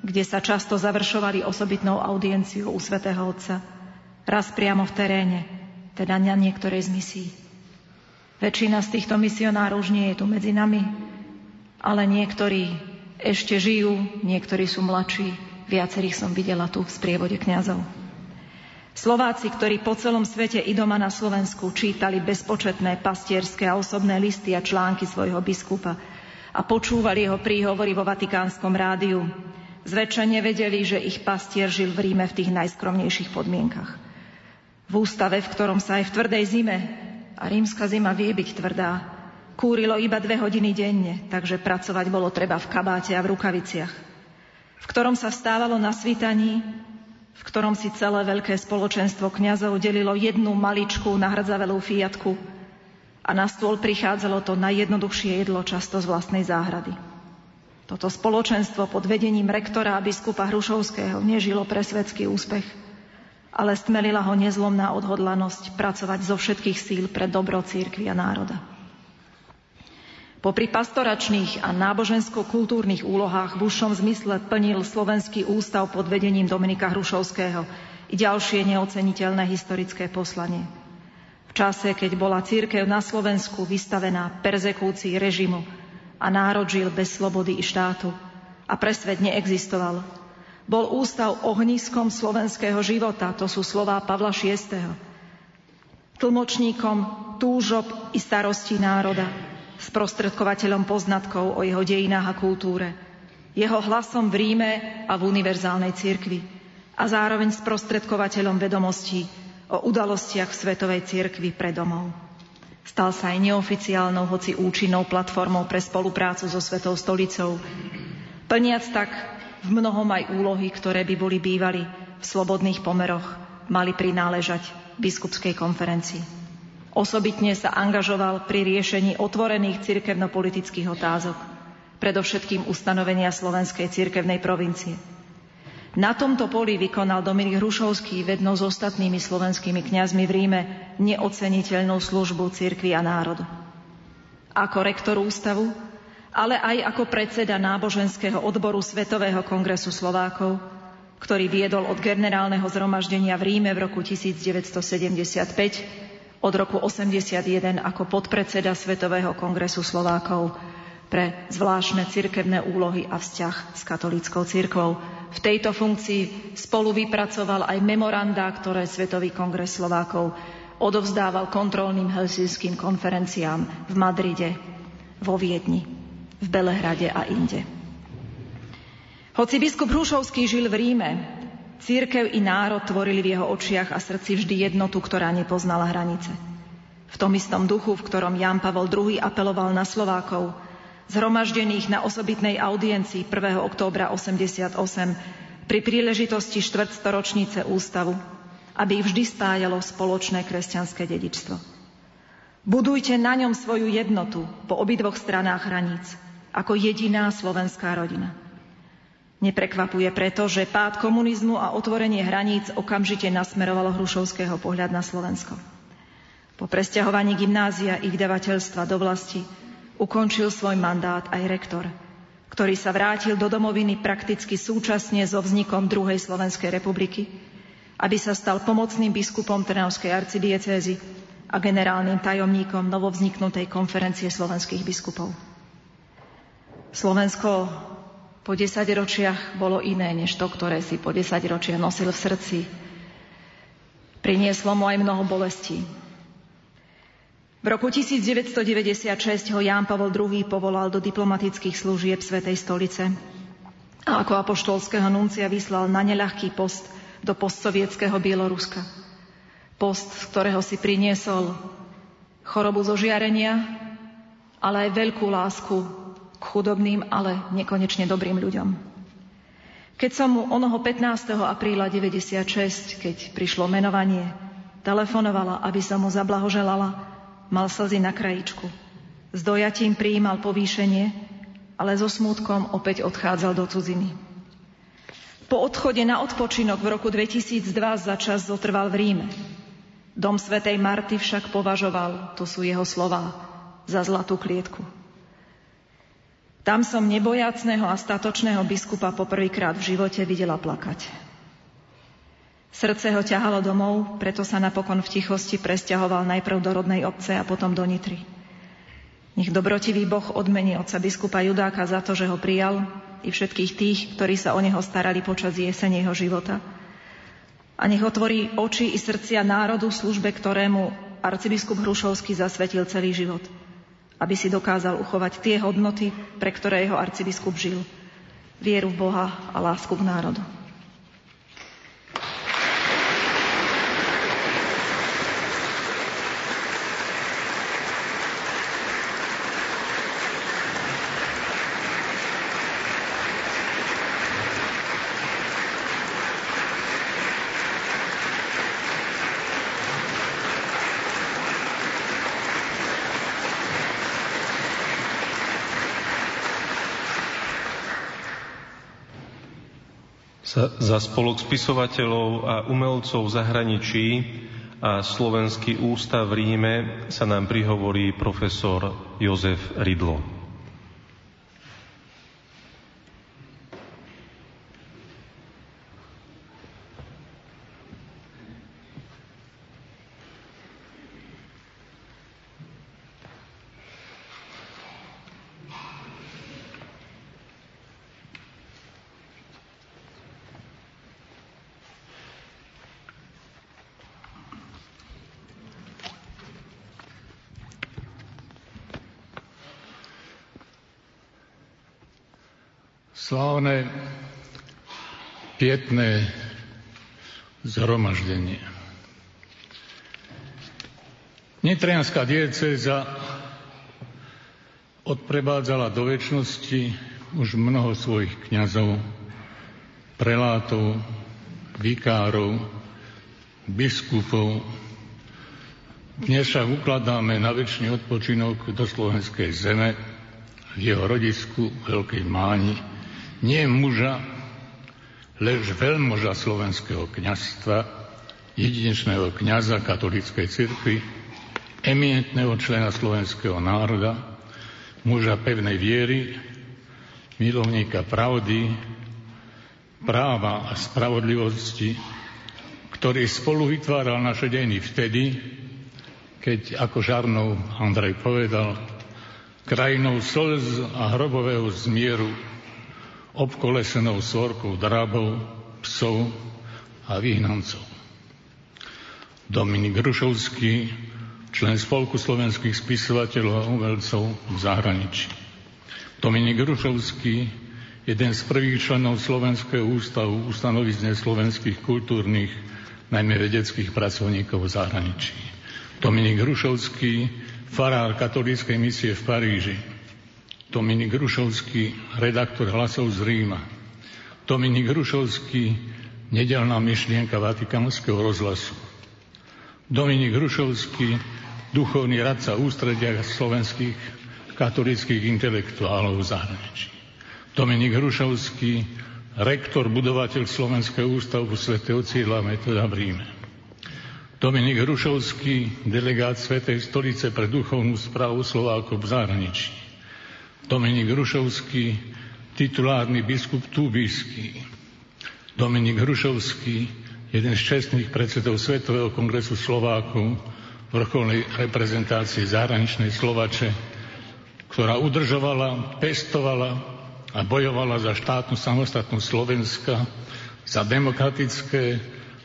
kde sa často završovali osobitnou audienciou u svätého Otca. Raz priamo v teréne, teda na niektorej z misií. Väčšina z týchto misionárov už nie je tu medzi nami, ale niektorí ešte žijú, niektorí sú mladší, viacerých som videla tu v sprievode kňazov. Slováci, ktorí po celom svete i doma na Slovensku čítali bezpočetné pastierské a osobné listy a články svojho biskupa a počúvali jeho príhovory vo Vatikánskom rádiu, zväčša nevedeli, že ich pastier žil v Ríme v tých najskromnejších podmienkach. V ústave, v ktorom sa aj v tvrdej zime, a rímska zima vie byť tvrdá, kúrilo iba dve hodiny denne, takže pracovať bolo treba v kabáte a v rukaviciach, v ktorom sa vstávalo na svítaní v ktorom si celé veľké spoločenstvo kňazov delilo jednu maličkú nahrdzavelu fiatku a na stôl prichádzalo to najjednoduchšie jedlo, často z vlastnej záhrady. Toto spoločenstvo pod vedením rektora a biskupa Hrušovského nežilo pre svetský úspech, ale stmelila ho nezlomná odhodlanosť pracovať zo všetkých síl pre dobro církvy a národa. Popri pastoračných a nábožensko-kultúrnych úlohách v užšom zmysle plnil Slovenský ústav pod vedením Dominika Hrušovského i ďalšie neoceniteľné historické poslanie. V čase, keď bola církev na Slovensku vystavená perzekúcii režimu a národ žil bez slobody i štátu a presvet neexistoval, bol ústav ohniskom slovenského života, to sú slová Pavla VI. Tlmočníkom túžob i starostí národa, sprostredkovateľom poznatkov o jeho dejinách a kultúre, jeho hlasom v Ríme a v univerzálnej cirkvi a zároveň sprostredkovateľom vedomostí o udalostiach v Svetovej cirkvi pre domov. Stal sa aj neoficiálnou, hoci účinnou platformou pre spoluprácu so Svetou stolicou, plniac tak v mnohom aj úlohy, ktoré by boli bývali v slobodných pomeroch, mali prináležať biskupskej konferencii. Osobitne sa angažoval pri riešení otvorených cirkevno-politických otázok, predovšetkým ustanovenia slovenskej cirkevnej provincie. Na tomto poli vykonal Dominik Hrušovský vedno s ostatnými slovenskými kňazmi v Ríme neoceniteľnú službu cirkvi a národu. Ako rektor ústavu, ale aj ako predseda náboženského odboru Svetového kongresu Slovákov, ktorý viedol od generálneho zhromaždenia v Ríme v roku 1975 od roku 81 ako podpredseda Svetového kongresu Slovákov pre zvláštne cirkevné úlohy a vzťah s katolíckou cirkvou. V tejto funkcii spolu vypracoval aj memoranda, ktoré Svetový kongres Slovákov odovzdával kontrolným helsinským konferenciám v Madride, vo Viedni, v Belehrade a inde. Hoci biskup Hrušovský žil v Ríme, Církev i národ tvorili v jeho očiach a srdci vždy jednotu, ktorá nepoznala hranice. V tom istom duchu, v ktorom Jan Pavol II apeloval na Slovákov, zhromaždených na osobitnej audiencii 1. októbra 88 pri príležitosti štvrtstoročnice ústavu, aby ich vždy spájalo spoločné kresťanské dedičstvo. Budujte na ňom svoju jednotu po obidvoch stranách hraníc, ako jediná slovenská rodina. Neprekvapuje preto, že pád komunizmu a otvorenie hraníc okamžite nasmerovalo Hrušovského pohľad na Slovensko. Po presťahovaní gymnázia i vydavateľstva do vlasti ukončil svoj mandát aj rektor, ktorý sa vrátil do domoviny prakticky súčasne so vznikom druhej Slovenskej republiky, aby sa stal pomocným biskupom Trnavskej arcidiecézy a generálnym tajomníkom novovzniknutej konferencie slovenských biskupov. Slovensko po desaťročiach bolo iné než to, ktoré si po desaťročiach nosil v srdci. Prinieslo mu aj mnoho bolestí, v roku 1996 ho Ján Pavol II povolal do diplomatických služieb Svetej stolice a ako apoštolského nuncia vyslal na neľahký post do postsovietského Bieloruska. Post, z ktorého si priniesol chorobu zo žiarenia, ale aj veľkú lásku k chudobným, ale nekonečne dobrým ľuďom. Keď som mu onoho 15. apríla 96, keď prišlo menovanie, telefonovala, aby som mu zablahoželala, mal slzy na krajičku. S dojatím prijímal povýšenie, ale so smútkom opäť odchádzal do cudziny. Po odchode na odpočinok v roku 2002 za čas zotrval v Ríme. Dom svätej Marty však považoval, to sú jeho slová, za zlatú klietku. Tam som nebojacného a statočného biskupa poprvýkrát v živote videla plakať. Srdce ho ťahalo domov, preto sa napokon v tichosti presťahoval najprv do rodnej obce a potom do Nitry. Nech dobrotivý Boh odmení otca biskupa Judáka za to, že ho prijal i všetkých tých, ktorí sa o neho starali počas jesene jeho života. A nech otvorí oči i srdcia národu službe, ktorému arcibiskup Hrušovský zasvetil celý život, aby si dokázal uchovať tie hodnoty, pre ktoré jeho arcibiskup žil. Vieru v Boha a lásku k národu. Za spolok spisovateľov a umelcov v zahraničí a Slovenský ústav v Ríme sa nám prihovorí profesor Jozef Ridlo. Slávne pietné zhromaždenie. Nitrianská diecéza odprevádzala do väčšnosti už mnoho svojich kňazov, prelátov, vikárov, biskupov. Dnes však ukladáme na väčší odpočinok do slovenskej zeme, v jeho rodisku Veľkej Máni, nie muža, lež veľmoža slovenského kňazstva, jedinečného kňaza katolíckej cirkvi, eminentného člena slovenského národa, muža pevnej viery, milovníka pravdy, práva a spravodlivosti, ktorý spolu vytváral naše dejiny vtedy, keď, ako Žarnov Andrej povedal, krajinou slz a hrobového zmieru obkolesenou svorkou drabov, psov a vyhnancov. Dominik Rušovský, člen Spolku slovenských spisovateľov a umelcov v zahraničí. Dominik Rušovský, jeden z prvých členov Slovenského ústavu ustanovizne slovenských kultúrnych, najmä vedeckých pracovníkov v zahraničí. Dominik Hrušovský, farár katolíckej misie v Paríži, Dominik Rušovský, redaktor hlasov z Ríma. Dominik Rušovský, nedelná myšlienka Vatikánskeho rozhlasu. Dominik Rušovský, duchovný radca ústredia slovenských katolických intelektuálov v zahraničí. Dominik Hrušovský, rektor, budovateľ Slovenského ústavu svätého Cíla Metoda v Ríme. Dominik Hrušovský, delegát Svetej stolice pre duchovnú správu Slovákov v zahraničí. Dominik Rušovský, titulárny biskup Túbísky, Dominik Hrušovský, jeden z čestných predsedov Svetového kongresu Slovákov, vrcholnej reprezentácie zahraničnej Slovače, ktorá udržovala, pestovala a bojovala za štátnu samostatnosť Slovenska, za demokratické,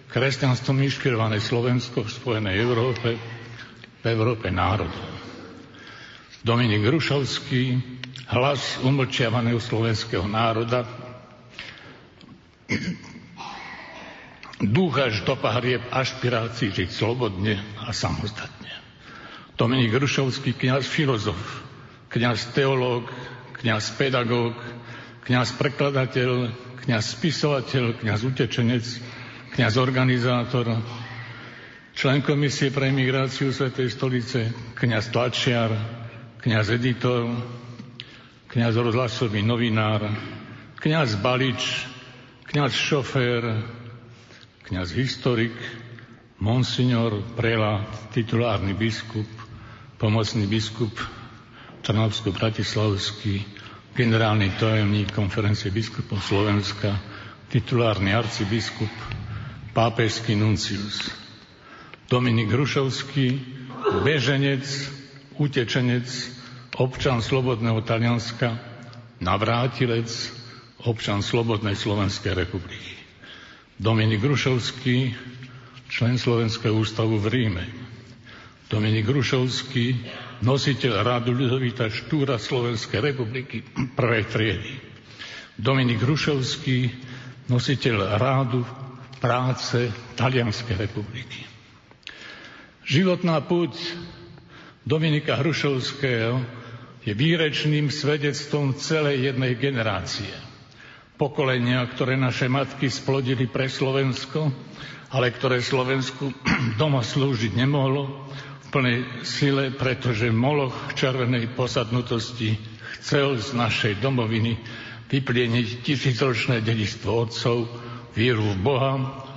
kresťanstvom inšpirované Slovensko v Spojenej Európe, v Európe národov. Dominik Hrušovský, hlas umlčiavaného slovenského národa, dúchaš do pahrieb ašpirácií žiť slobodne a samostatne. Dominik Rušovský, kňaz filozof, kňaz teológ, kňaz pedagóg, kňaz prekladateľ, kňaz spisovateľ, kňaz utečenec, kňaz organizátor, člen komisie pre emigráciu Svetej stolice, kňaz tlačiar, kňaz editor, kňaz rozhlasový novinár, kňaz balič, kňaz šofér, kňaz historik, monsignor prelát, titulárny biskup, pomocný biskup Trnavsko-Bratislavský, generálny tajomník konferencie biskupov Slovenska, titulárny arcibiskup, pápežský nuncius. Dominik Hrušovský, beženec, utečenec, občan Slobodného Talianska, navrátilec, občan Slobodnej Slovenskej republiky. Dominik Grušovský, člen Slovenského ústavu v Ríme. Dominik Grušovský, nositeľ rádu Ľudovita Štúra Slovenskej republiky [CLEARS THROAT] prvej triedy. Dominik Grušovský, nositeľ rádu práce Talianskej republiky. Životná púť Dominika Hrušovského je výrečným svedectvom celej jednej generácie pokolenia, ktoré naše matky splodili pre Slovensko, ale ktoré Slovensku [CLEARS THROAT] doma slúžiť nemohlo v plnej sile, pretože Moloch červenej posadnutosti chcel z našej domoviny vyplieniť tisícročné dedistvo otcov, vieru v Boha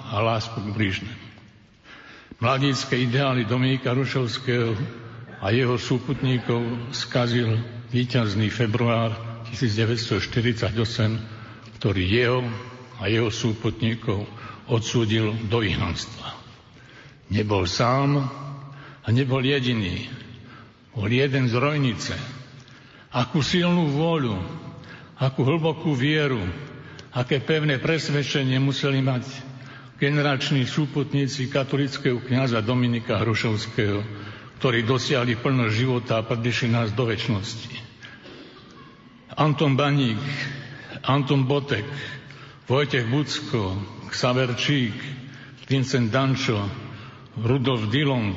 a lásku k blížnemu. Mladícké ideály Dominika Rušovského a jeho súputníkov skazil víťazný február 1948 ktorý jeho a jeho súputníkov odsúdil do vyhnanstva. Nebol sám a nebol jediný. Bol jeden z rojnice. Akú silnú vôľu, akú hlbokú vieru, aké pevné presvedčenie museli mať generační súputníci katolického kniaza Dominika Hrušovského, ktorí dosiahli plnosť života a predišli nás do väčšnosti. Anton Baník, Anton Botek, Vojtech Bucko, Xaver Čík, Vincent Dančo, Rudolf Dilong,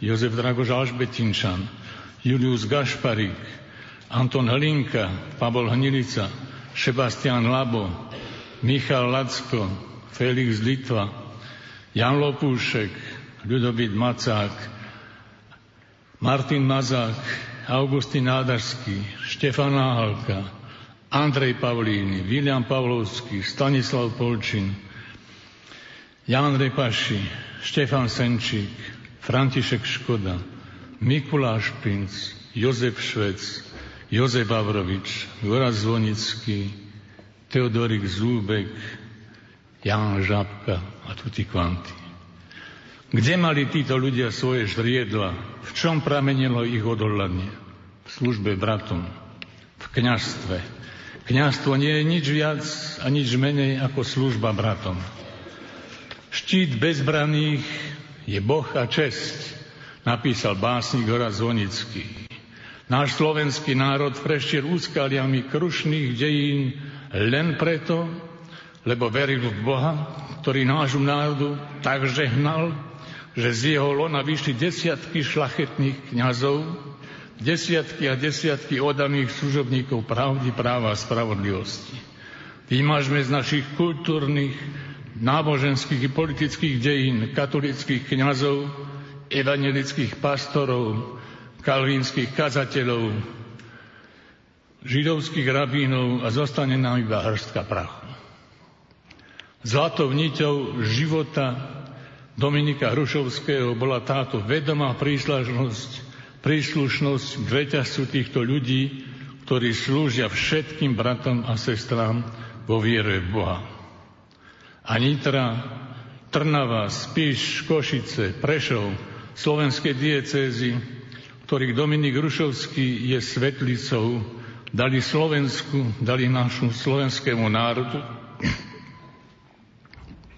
Jozef Dragoš Alžbetinčan, Julius Gašparík, Anton Hlinka, Pavol Hnilica, Sebastian Labo, Michal Lacko, Felix Litva, Jan Lopúšek, Ľudobit Macák, Martin Mazák, Augustín Nádažský, Štefan Náhalka, Andrej Pavlíny, William Pavlovský, Stanislav Polčin, Jan Repaši, Štefan Senčík, František Škoda, Mikuláš Pinc, Jozef Švec, Jozef Avrovič, Goraz Zvonický, Teodorik Zúbek, Jan Žabka a tutti kvanti. Kde mali títo ľudia svoje žriedla? V čom pramenilo ich odhodlanie? V službe bratom, v kniažstve, Kňazstvo nie je nič viac a nič menej ako služba bratom. Štít bezbraných je Boh a česť, napísal básnik Horaz Zvonický. Náš slovenský národ prešiel úskaliami krušných dejín len preto, lebo veril v Boha, ktorý nášu národu tak žehnal, že z jeho lona vyšli desiatky šlachetných kňazov, desiatky a desiatky odaných služobníkov pravdy, práva a spravodlivosti. Vymažme z našich kultúrnych, náboženských i politických dejín katolických kňazov, evangelických pastorov, kalvínskych kazateľov, židovských rabínov a zostane nám iba hrstka prachu. Zlatou niťou života Dominika Hrušovského bola táto vedomá príslažnosť príslušnosť k reťazcu týchto ľudí, ktorí slúžia všetkým bratom a sestrám vo viere v Boha. A Nitra, Trnava, Spiš, Košice, Prešov, slovenské diecézy, ktorých Dominik Rušovský je svetlicou, dali Slovensku, dali našu slovenskému národu,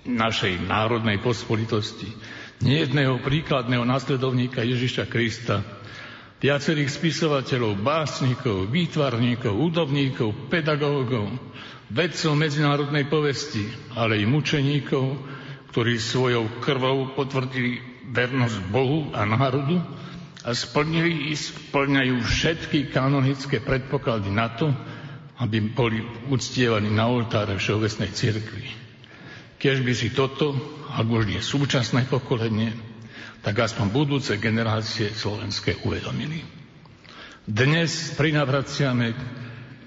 našej národnej pospolitosti, nejedného príkladného nasledovníka Ježiša Krista, viacerých spisovateľov, básnikov, výtvarníkov, údobníkov, pedagógov, vedcov medzinárodnej povesti, ale i mučeníkov, ktorí svojou krvou potvrdili vernosť Bohu a národu a splnili i splňajú všetky kanonické predpoklady na to, aby boli uctievaní na oltáre Všeobecnej cirkvi. Keď by si toto, ak už nie súčasné pokolenie, tak aspoň budúce generácie slovenské uvedomili. Dnes prinavraciame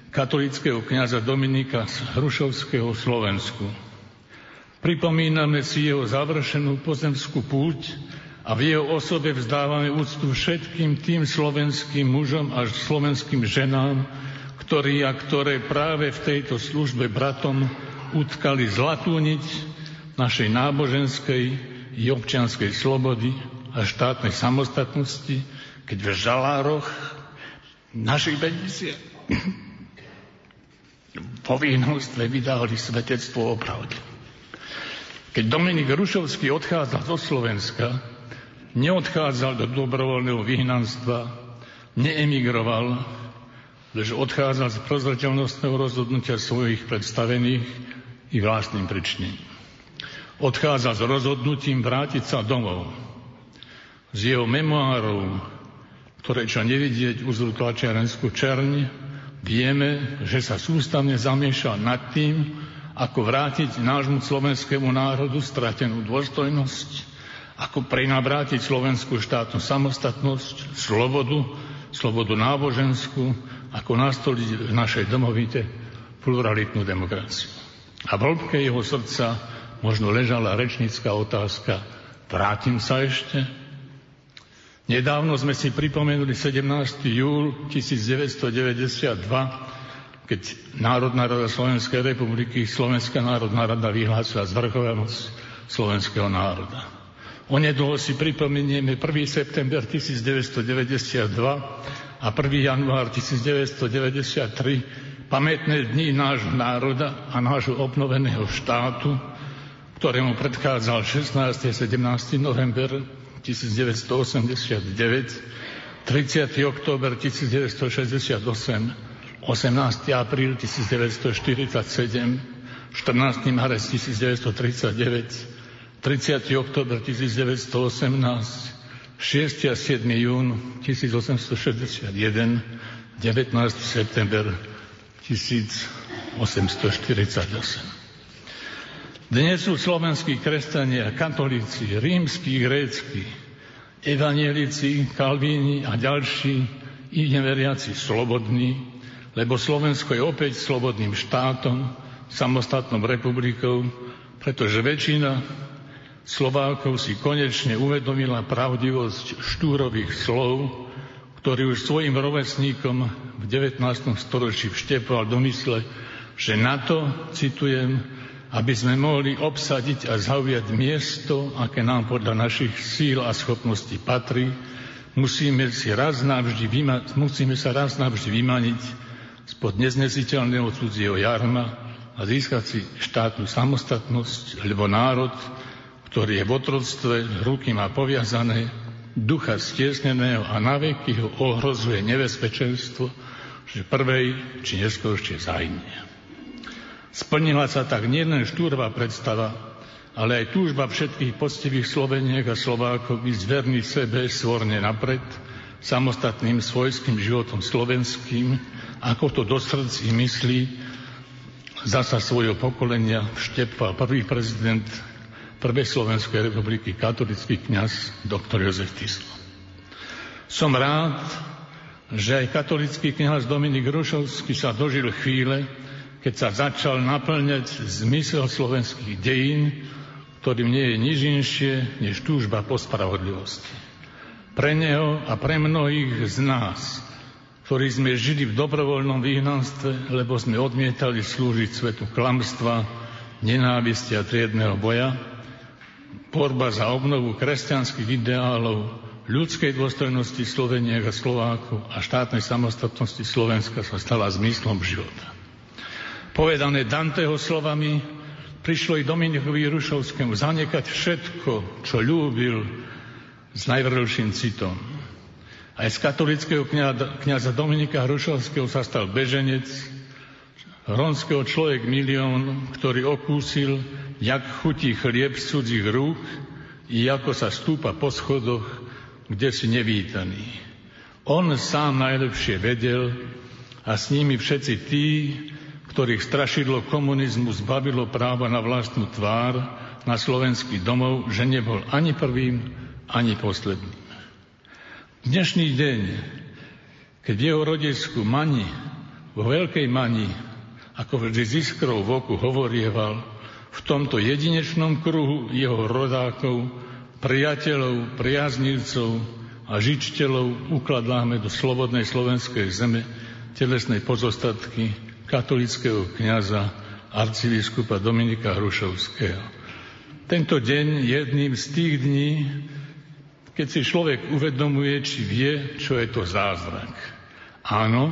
katolického kniaza Dominika z Hrušovského Slovensku. Pripomíname si jeho završenú pozemskú púť a v jeho osobe vzdávame úctu všetkým tým slovenským mužom a slovenským ženám, ktorí a ktoré práve v tejto službe bratom utkali zlatú niť našej náboženskej i občianskej slobody a štátnej samostatnosti, keď v žalároch našich bednisie po výhnostve vydali svetectvo o pravde. Keď Dominik Rušovský odchádzal zo Slovenska, neodchádzal do dobrovoľného vyhnanstva, neemigroval, lež odchádzal z prozreteľnostného rozhodnutia svojich predstavených i vlastným pričnením odchádza s rozhodnutím vrátiť sa domov. Z jeho memoárov, ktoré čo nevidieť uzru tlačiarenskú čerň, vieme, že sa sústavne zamiešal nad tým, ako vrátiť nášmu slovenskému národu stratenú dôstojnosť, ako prenabrátiť slovenskú štátnu samostatnosť, slobodu, slobodu náboženskú, ako nastoliť v našej domovite pluralitnú demokraciu. A v hĺbke jeho srdca možno ležala rečnická otázka, vrátim sa ešte? Nedávno sme si pripomenuli 17. júl 1992, keď Národná rada Slovenskej republiky, Slovenská národná rada vyhlásila zvrchovanosť slovenského národa. Onedlho si pripomenieme 1. september 1992 a 1. január 1993, pamätné dni nášho národa a nášho obnoveného štátu, ktorému predchádzal 16. a 17. november 1989, 30. október 1968, 18. apríl 1947, 14. marec 1939, 30. október 1918, 6. a 7. jún 1861, 19. september 1848. Dnes sú slovenskí kresťania, katolíci, rímsky, grécky, evanielici, kalvíni a ďalší i neveriaci slobodní, lebo Slovensko je opäť slobodným štátom, samostatnou republikou, pretože väčšina Slovákov si konečne uvedomila pravdivosť štúrových slov, ktorý už svojim rovesníkom v 19. storočí vštepoval do mysle, že na to, citujem, aby sme mohli obsadiť a zaujať miesto, aké nám podľa našich síl a schopností patrí, musíme, si raz navždy vyma- musíme sa raz navždy vymaniť spod neznesiteľného cudzieho jarma a získať si štátnu samostatnosť, lebo národ, ktorý je v otroctve, ruky má poviazané, ducha stiesneného a naveky ho ohrozuje nebezpečenstvo, že prvej či neskôršie zajnie. Splnila sa tak nielen štúrva predstava, ale aj túžba všetkých poctivých Sloveniek a Slovákov byť verný sebe svorne napred, samostatným svojským životom slovenským, ako to do srdc myslí zasa svojho pokolenia vštepal prvý prezident Prvej Slovenskej republiky, katolický kňaz doktor Jozef Tislo. Som rád, že aj katolický kňaz Dominik Rušovský sa dožil chvíle, keď sa začal naplňať zmysel slovenských dejín, ktorým nie je nič inšie než túžba po spravodlivosti. Pre neho a pre mnohých z nás ktorí sme žili v dobrovoľnom vyhnanstve, lebo sme odmietali slúžiť svetu klamstva, nenávisti a triedného boja, borba za obnovu kresťanských ideálov, ľudskej dôstojnosti Sloveniek a Slovákov a štátnej samostatnosti Slovenska sa stala zmyslom života. Povedané Danteho slovami, prišlo i Dominikovi Rušovskému zanekať všetko, čo ľúbil s najvrlším citom. Aj z katolického kniaza Dominika Hrušovského sa stal beženec, ronského človek milión, ktorý okúsil, jak chutí chlieb z cudzích rúk i ako sa stúpa po schodoch, kde si nevítaný. On sám najlepšie vedel a s nimi všetci tí, ktorých strašidlo komunizmu zbavilo práva na vlastnú tvár, na slovenský domov, že nebol ani prvým, ani posledným. Dnešný deň, keď jeho rodisku Mani, vo veľkej Mani, ako vždy z iskrou v oku hovorieval, v tomto jedinečnom kruhu jeho rodákov, priateľov, priaznivcov a žičiteľov ukladáme do slobodnej slovenskej zeme telesnej pozostatky katolického kniaza arcibiskupa Dominika Hrušovského. Tento deň jedným z tých dní, keď si človek uvedomuje, či vie, čo je to zázrak. Áno,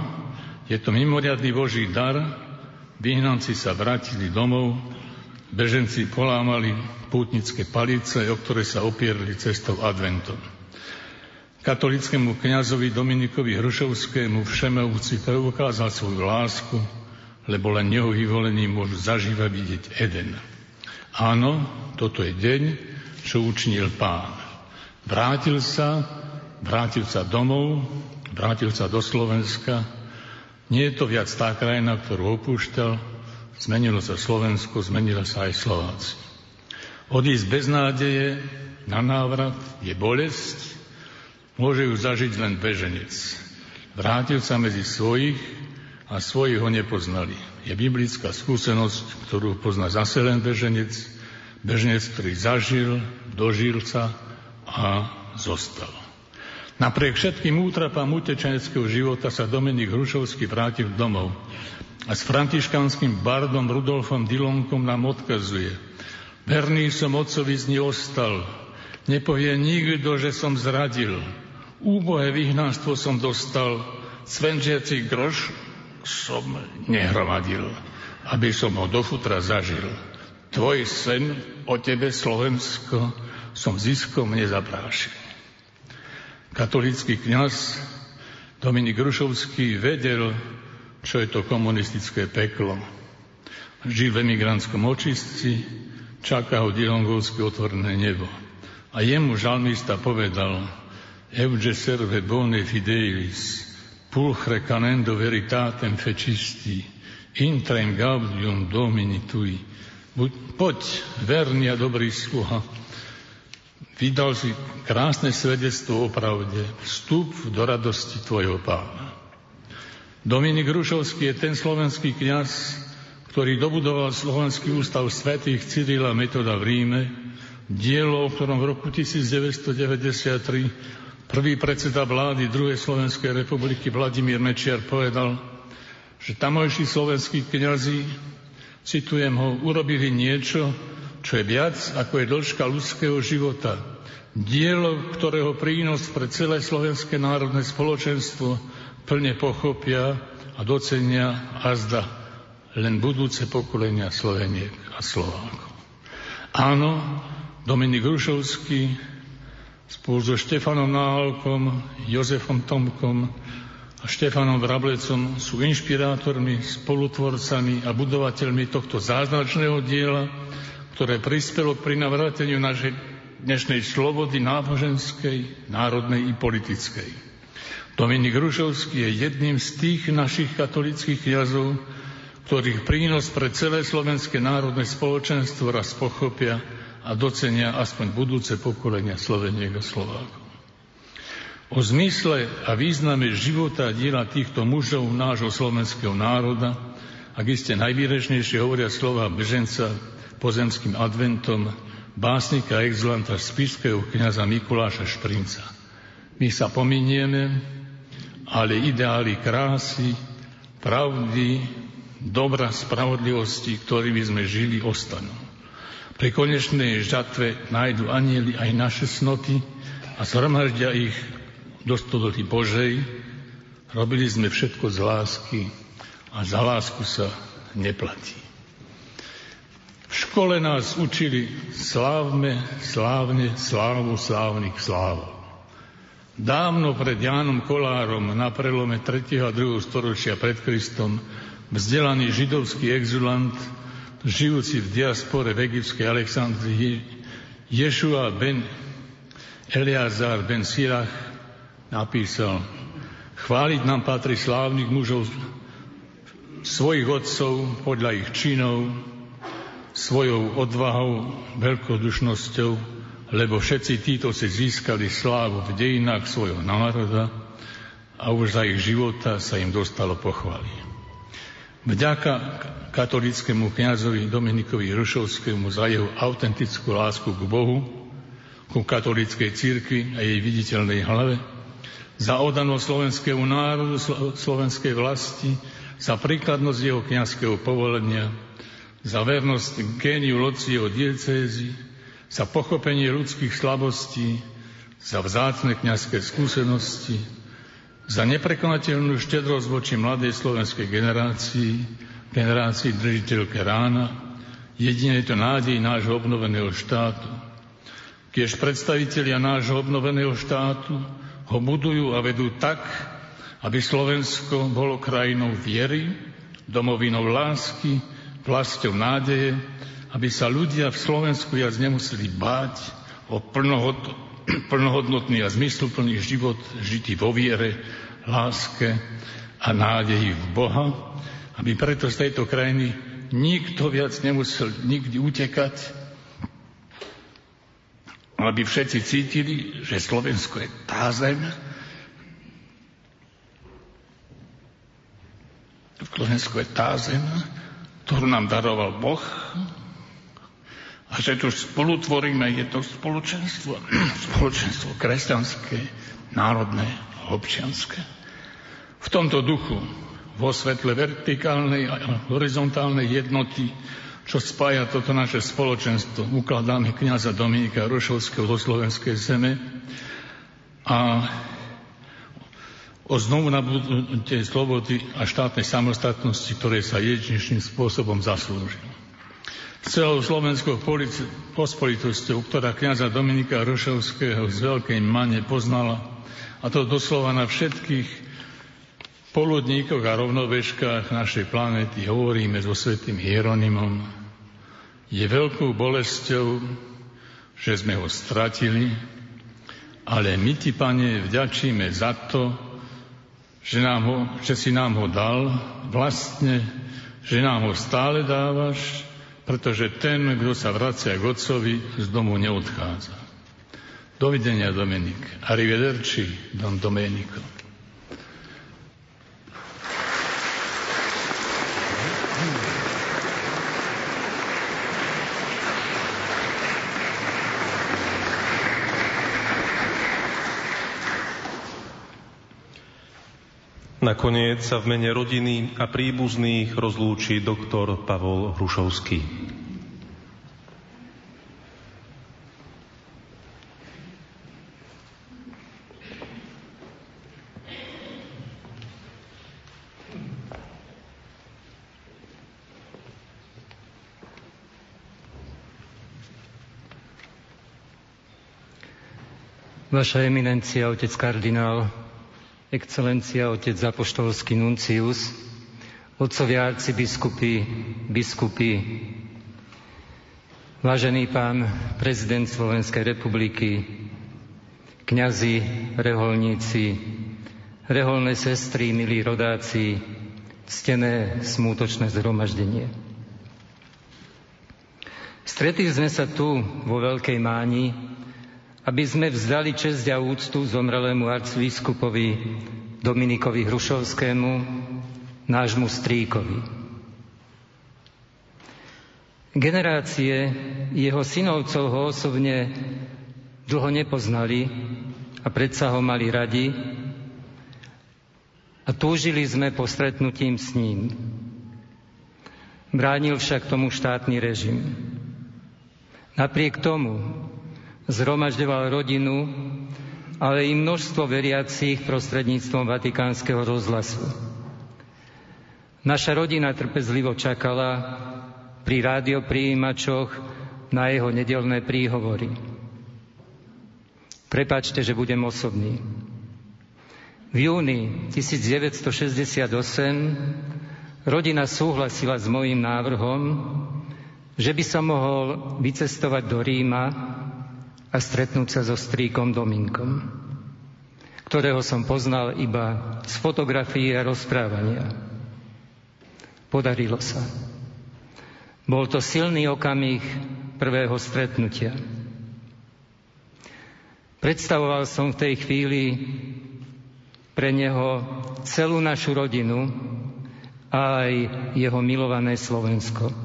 je to mimoriadný Boží dar, vyhnanci sa vrátili domov, beženci polámali pútnické palice, o ktoré sa opierali cestou adventom. Katolickému kňazovi Dominikovi Hrušovskému všemovci preukázal svoju lásku, lebo len neho vyvolení môžu zažívať vidieť Eden. Áno, toto je deň, čo učinil pán. Vrátil sa, vrátil sa domov, vrátil sa do Slovenska. Nie je to viac tá krajina, ktorú opúšťal. Zmenilo sa Slovensko, zmenila sa aj Slováci. Odísť bez nádeje na návrat je bolesť, môže ju zažiť len beženec. Vrátil sa medzi svojich a svojich ho nepoznali. Je biblická skúsenosť, ktorú pozná zase len beženec, beženec, ktorý zažil, dožil sa a zostal. Napriek všetkým útrapám utečeneckého života sa Dominik Hrušovský vrátil domov a s františkanským bardom Rudolfom Dilonkom nám odkazuje. Verný som otcovi z ní ostal, nepovie nikto, že som zradil. Úbohé vyhnanstvo som dostal, svenžiaci groš som nehromadil, aby som ho do futra zažil. Tvoj sen o tebe, Slovensko, som ziskom nezaprášil. Katolícky kňaz Dominik Rušovský vedel, čo je to komunistické peklo. Žil v emigrantskom očistci, čaká ho dilongovské otvorené nebo. A jemu žalmista povedal, Euge serve bone fidelis, pulchre canendo veritatem fecisti, intrem gaudium domini tui. Buď, poď, verný a dobrý sluha, Vydal si krásne svedectvo o pravde. Vstup do radosti tvojho pána. Dominik Rušovský je ten slovenský kňaz, ktorý dobudoval Slovenský ústav svätých Cyrila Metoda v Ríme, dielo, o ktorom v roku 1993 prvý predseda vlády druhej Slovenskej republiky Vladimír Mečiar povedal, že tamojší slovenskí kňazi, citujem ho, urobili niečo, čo je viac ako je dĺžka ľudského života. Dielo, ktorého prínos pre celé slovenské národné spoločenstvo plne pochopia a docenia azda len budúce pokolenia Sloveniek a Slovákov. Áno, Dominik Rušovský spolu so Štefanom Náhalkom, Jozefom Tomkom a Štefanom Vrablecom sú inšpirátormi, spolutvorcami a budovateľmi tohto zázračného diela, ktoré prispelo k prinavráteniu našej dnešnej slobody náboženskej, národnej i politickej. Dominik Rušovský je jedným z tých našich katolických kniazov, ktorých prínos pre celé slovenské národné spoločenstvo raz pochopia a docenia aspoň budúce pokolenia Sloveniek a Slovákov. O zmysle a význame života a diela týchto mužov nášho slovenského národa, ak iste najvýrežnejšie hovoria slova beženca pozemským adventom básnika exulanta spišského kniaza Mikuláša Šprinca. My sa pominieme ale ideály krásy, pravdy, dobra, spravodlivosti, ktorými sme žili, ostanú. Pri konečnej žatve nájdu anieli aj naše snoty a zhromaždia ich do stodoli Božej. Robili sme všetko z lásky a za lásku sa neplatí. V škole nás učili slávme, slávne, slávu slávnych slávov. Dávno pred Jánom Kolárom na prelome 3. a 2. storočia pred Kristom vzdelaný židovský exulant, žijúci v diaspore v egyptskej Aleksandrii, Ješua ben Eliazar ben Sirach napísal Chváliť nám patrí slávnych mužov svojich otcov podľa ich činov, svojou odvahou, veľkodušnosťou, lebo všetci títo si získali slávu v dejinách svojho národa a už za ich života sa im dostalo pochvály. Vďaka katolickému kňazovi Dominikovi Rušovskému za jeho autentickú lásku k Bohu, ku katolíckej cirkvi a jej viditeľnej hlave, za odanosť slovenskému národu, slovenskej vlasti, za príkladnosť jeho kňazského povolenia, za vernosť géniu Locieho diecézy, za pochopenie ľudských slabostí, za vzácne kňazské skúsenosti, za neprekonateľnú štedrosť voči mladej slovenskej generácii, generácii držiteľke rána, jedine je to nádej nášho obnoveného štátu. Kiež predstavitelia nášho obnoveného štátu ho budujú a vedú tak, aby Slovensko bolo krajinou viery, domovinou lásky, vlastou nádeje, aby sa ľudia v Slovensku viac nemuseli báť o plnohod, [CLEARS THROAT] plnohodnotný a zmysluplný život žitý vo viere, láske a nádeji v Boha, aby preto z tejto krajiny nikto viac nemusel nikdy utekať, aby všetci cítili, že Slovensko je tá zem, Slovensko je tá zem, ktorú nám daroval Boh, a že tu spolutvoríme, je to spoločenstvo, [CLEARS THROAT] spoločenstvo kresťanské, národné, občianské. V tomto duchu, vo svetle vertikálnej a horizontálnej jednoty, čo spája toto naše spoločenstvo, ukladáme kniaza Dominika Rošovského zo slovenskej zeme a o znovu nabudnutie slobody a štátnej samostatnosti, ktoré sa jedinečným spôsobom zaslúžil celou slovenskou pospolitosťou, ktorá kniaza Dominika Rošovského z Veľkej Mane poznala, a to doslova na všetkých poludníkoch a rovnobežkách našej planéty hovoríme so svetým Hieronymom. Je veľkou bolesťou, že sme ho stratili, ale my ti, Pane, vďačíme za to, že, nám ho, že si nám ho dal, vlastne, že nám ho stále dávaš pretože ten, kto sa vracia k otcovi, z domu neodchádza. Dovidenia, Dominik. Arrivederci, Don Domenico. Nakoniec sa v mene rodiny a príbuzných rozlúči doktor Pavol Hrušovský. Vaša eminencia, otec kardinál, Excelencia, otec apoštolský nuncius, otcovia arcibiskupy, biskupy, vážený pán prezident Slovenskej republiky, kňazi, reholníci, reholné sestry, milí rodáci, ctené smútočné zhromaždenie. Stretli sme sa tu vo Veľkej Máni aby sme vzdali česť a úctu zomrelému arcivýskupovi Dominikovi Hrušovskému, nášmu strýkovi. Generácie jeho synovcov ho osobne dlho nepoznali a predsa ho mali radi, a túžili sme po stretnutím s ním. Bránil však tomu štátny režim. Napriek tomu zhromažďoval rodinu, ale i množstvo veriacich prostredníctvom Vatikánskeho rozhlasu. Naša rodina trpezlivo čakala pri rádioprijímačoch na jeho nedelné príhovory. Prepačte, že budem osobný. V júni 1968 rodina súhlasila s mojím návrhom, že by som mohol vycestovať do Ríma a stretnúť sa so strýkom Dominkom, ktorého som poznal iba z fotografií a rozprávania. Podarilo sa. Bol to silný okamih prvého stretnutia. Predstavoval som v tej chvíli pre neho celú našu rodinu a aj jeho milované Slovensko.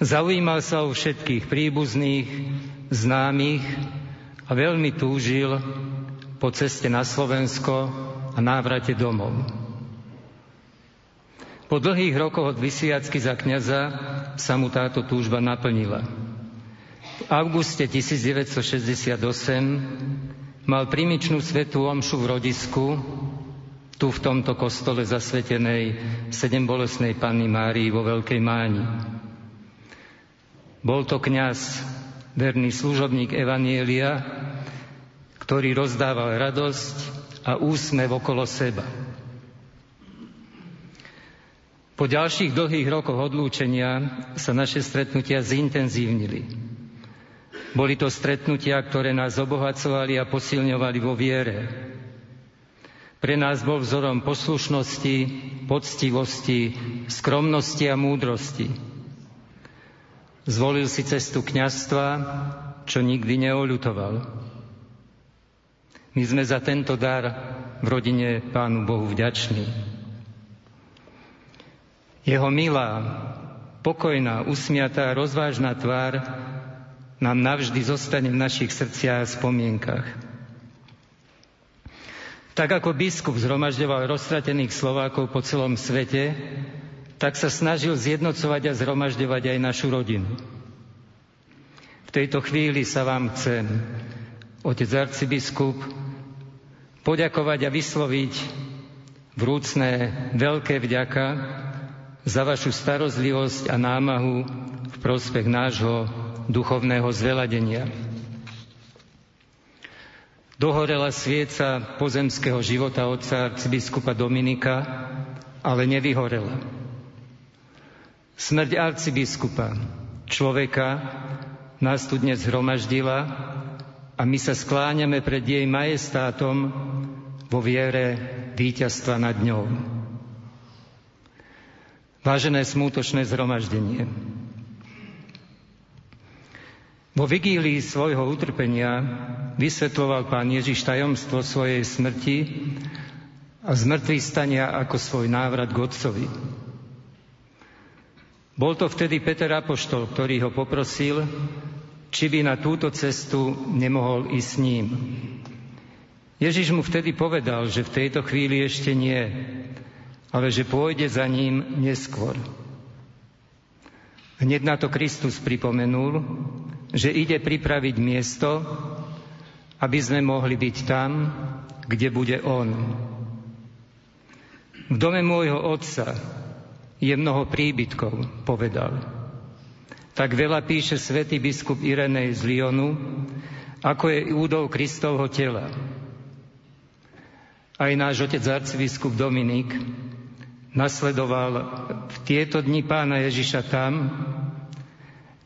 Zaujímal sa o všetkých príbuzných, známych a veľmi túžil po ceste na Slovensko a návrate domov. Po dlhých rokoch od vysiacky za kniaza sa mu táto túžba naplnila. V auguste 1968 mal primičnú svetú omšu v rodisku, tu v tomto kostole zasvetenej sedembolesnej Panny Márii vo Veľkej Máni. Bol to kňaz, verný služobník Evanielia, ktorý rozdával radosť a úsmev okolo seba. Po ďalších dlhých rokoch odlúčenia sa naše stretnutia zintenzívnili. Boli to stretnutia, ktoré nás obohacovali a posilňovali vo viere. Pre nás bol vzorom poslušnosti, poctivosti, skromnosti a múdrosti. Zvolil si cestu kňastva, čo nikdy neolutoval. My sme za tento dar v rodine Pánu Bohu vďační. Jeho milá, pokojná, usmiatá, rozvážna tvár nám navždy zostane v našich srdciach a spomienkach. Tak ako biskup zhromažďoval roztratených Slovákov po celom svete, tak sa snažil zjednocovať a zhromažďovať aj našu rodinu. V tejto chvíli sa vám chcem, otec arcibiskup, poďakovať a vysloviť vrúcne veľké vďaka za vašu starozlivosť a námahu v prospech nášho duchovného zveladenia. Dohorela svieca pozemského života otca arcibiskupa Dominika, ale nevyhorela. Smrť arcibiskupa, človeka, nás tu dnes zhromaždila a my sa skláňame pred jej majestátom vo viere víťazstva nad ňou. Vážené smútočné zhromaždenie, vo vigílii svojho utrpenia vysvetloval pán Ježiš tajomstvo svojej smrti a zmrtvý stania ako svoj návrat k Otcovi. Bol to vtedy Peter Apoštol, ktorý ho poprosil, či by na túto cestu nemohol ísť s ním. Ježiš mu vtedy povedal, že v tejto chvíli ešte nie, ale že pôjde za ním neskôr. Hneď na to Kristus pripomenul, že ide pripraviť miesto, aby sme mohli byť tam, kde bude On. V dome môjho otca je mnoho príbytkov, povedal. Tak veľa píše svätý biskup Irenej z Lyonu, ako je údov Kristovho tela. Aj náš otec arcibiskup Dominik nasledoval v tieto dni pána Ježiša tam,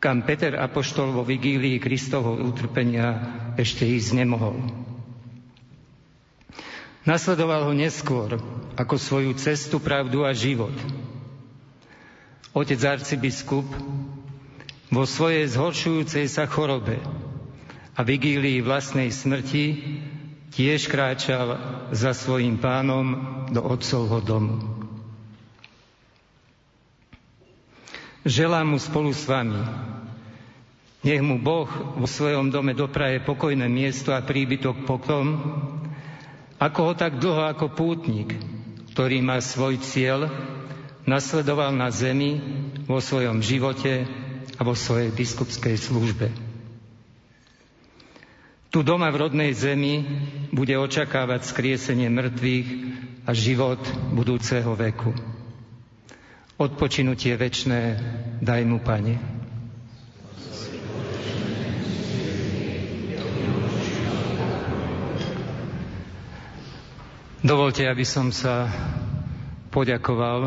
kam Peter Apoštol vo vigílii Kristovho utrpenia ešte ísť nemohol. Nasledoval ho neskôr ako svoju cestu, pravdu a život. Otec arcibiskup vo svojej zhoršujúcej sa chorobe a vigílii vlastnej smrti tiež kráčal za svojim pánom do otcovho domu. Želám mu spolu s vami. Nech mu Boh vo svojom dome dopraje pokojné miesto a príbytok potom, Ako ho tak dlho ako pútnik, ktorý má svoj cieľ, nasledoval na zemi vo svojom živote a vo svojej biskupskej službe. Tu doma v rodnej zemi bude očakávať skriesenie mŕtvych a život budúceho veku. Odpočinutie večné daj mu, Pane. Dovolte, aby som sa poďakoval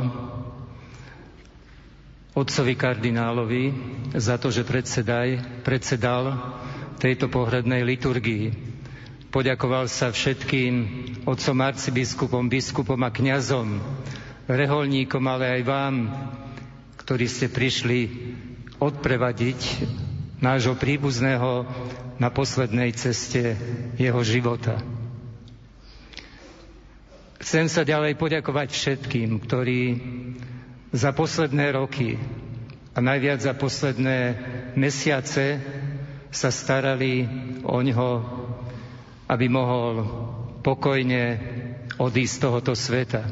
otcovi kardinálovi za to, že predsedaj, predsedal tejto pohrednej liturgii. Poďakoval sa všetkým otcom arcibiskupom, biskupom a kňazom, reholníkom, ale aj vám, ktorí ste prišli odprevadiť nášho príbuzného na poslednej ceste jeho života. Chcem sa ďalej poďakovať všetkým, ktorí za posledné roky a najviac za posledné mesiace sa starali o ňo, aby mohol pokojne odísť z tohoto sveta.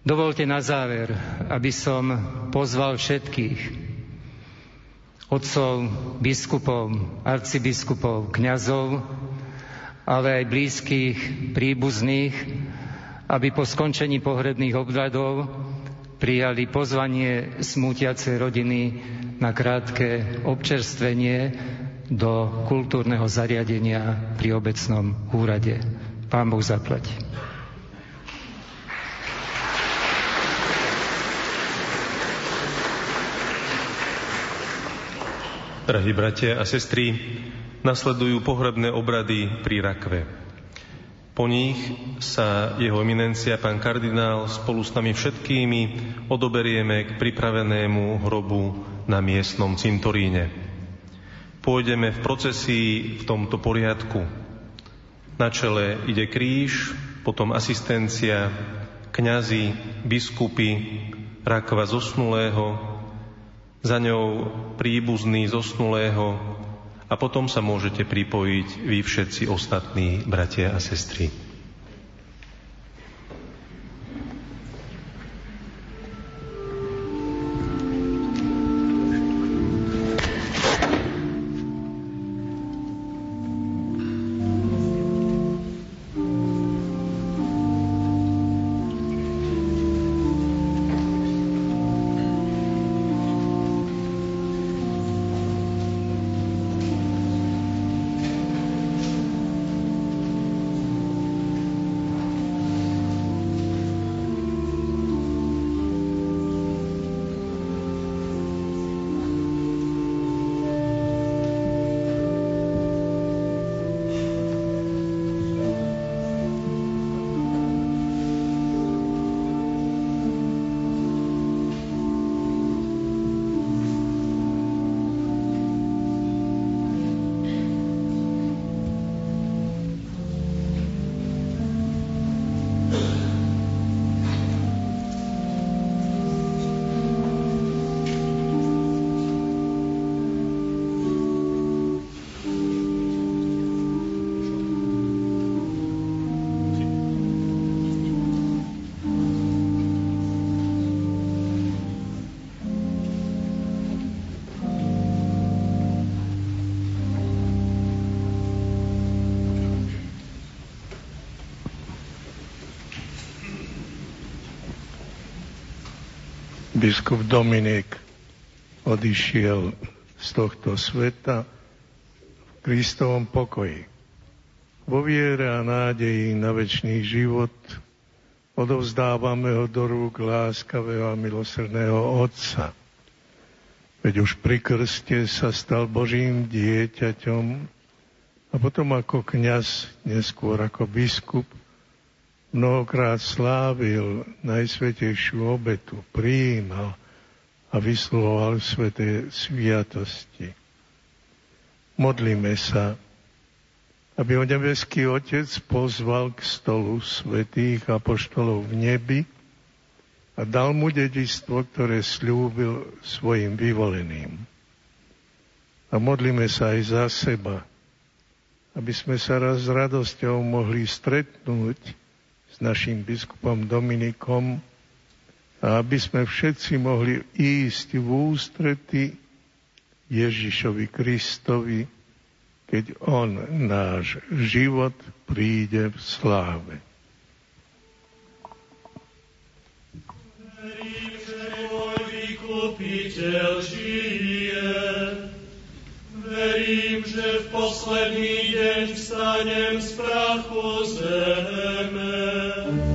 Dovolte na záver, aby som pozval všetkých otcov, biskupov, arcibiskupov, kňazov, ale aj blízkych, príbuzných, aby po skončení pohrebných obradov prijali pozvanie smútiacej rodiny na krátke občerstvenie do kultúrneho zariadenia pri obecnom úrade. Pán Boh zaplať. Drahí bratia a sestry, nasledujú pohrebné obrady pri Rakve. Po nich sa jeho eminencia, pán kardinál, spolu s nami všetkými odoberieme k pripravenému hrobu na miestnom cintoríne. Pôjdeme v procesii v tomto poriadku. Na čele ide kríž, potom asistencia, kňazi, biskupy, rakva zosnulého, za ňou príbuzný zosnulého a potom sa môžete pripojiť vy všetci ostatní bratia a sestry. Dominik odišiel z tohto sveta v Kristovom pokoji. Vo viere a nádeji na väčší život odovzdávame ho do rúk láskavého a milosrdného Otca. Veď už pri krste sa stal Božím dieťaťom a potom ako kňaz, neskôr ako biskup, mnohokrát slávil najsvetejšiu obetu, prijímal a vyslovoval sveté sviatosti. Modlíme sa, aby ho nebeský Otec pozval k stolu svetých apoštolov v nebi a dal mu dedistvo, ktoré slúbil svojim vyvoleným. A modlíme sa aj za seba, aby sme sa raz s radosťou mohli stretnúť s našim biskupom Dominikom aby sme všetci mohli ísť v ústrety Ježišovi Kristovi, keď On náš život príde v sláve. Verím, že môj vykupiteľ. Verím, že v posledný deň vstanem z prachu zeme.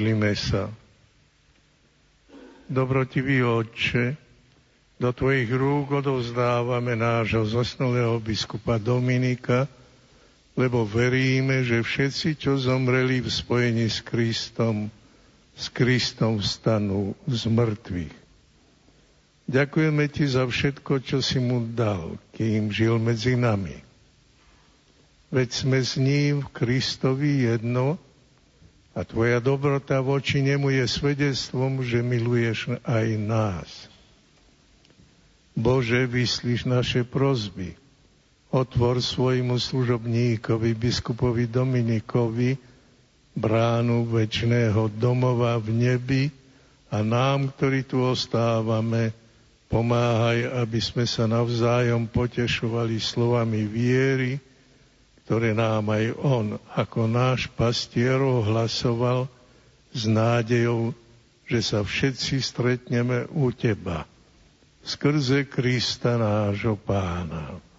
Modlíme sa. Dobrotivý Otče, do Tvojich rúk odovzdávame nášho zosnulého biskupa Dominika, lebo veríme, že všetci, čo zomreli v spojení s Kristom, s Kristom vstanú z mŕtvych. Ďakujeme Ti za všetko, čo si mu dal, kým žil medzi nami. Veď sme s ním v Kristovi jedno a tvoja dobrota voči nemu je svedectvom, že miluješ aj nás. Bože, vyslíš naše prozby. Otvor svojmu služobníkovi, biskupovi Dominikovi, bránu väčšného domova v nebi a nám, ktorí tu ostávame, pomáhaj, aby sme sa navzájom potešovali slovami viery, ktoré nám aj On ako náš pastier ohlasoval s nádejou, že sa všetci stretneme u Teba skrze Krista nášho Pána.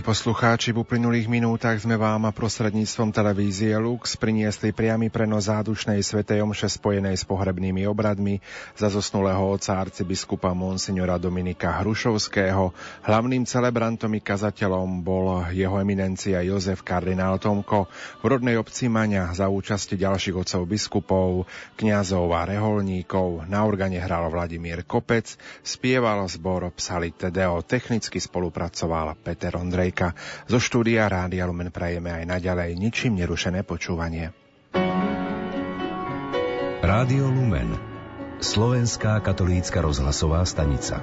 Milí poslucháči, v uplynulých minútach sme vám a prostredníctvom televízie Lux priniesli priamy prenos zádušnej svetej omše spojenej s pohrebnými obradmi za zosnulého oca arcibiskupa Monsignora Dominika Hrušovského. Hlavným celebrantom i kazateľom bol jeho eminencia Jozef kardinál Tomko v rodnej obci Maňa za účasti ďalších otcov biskupov, kňazov a reholníkov. Na organe hral Vladimír Kopec, spieval zbor Psalite Deo, technicky spolupracoval Peter Ondrej. Ondrejka. Zo štúdia Rádia Lumen prajeme aj naďalej ničím nerušené počúvanie. Rádio Lumen Slovenská katolícka rozhlasová stanica.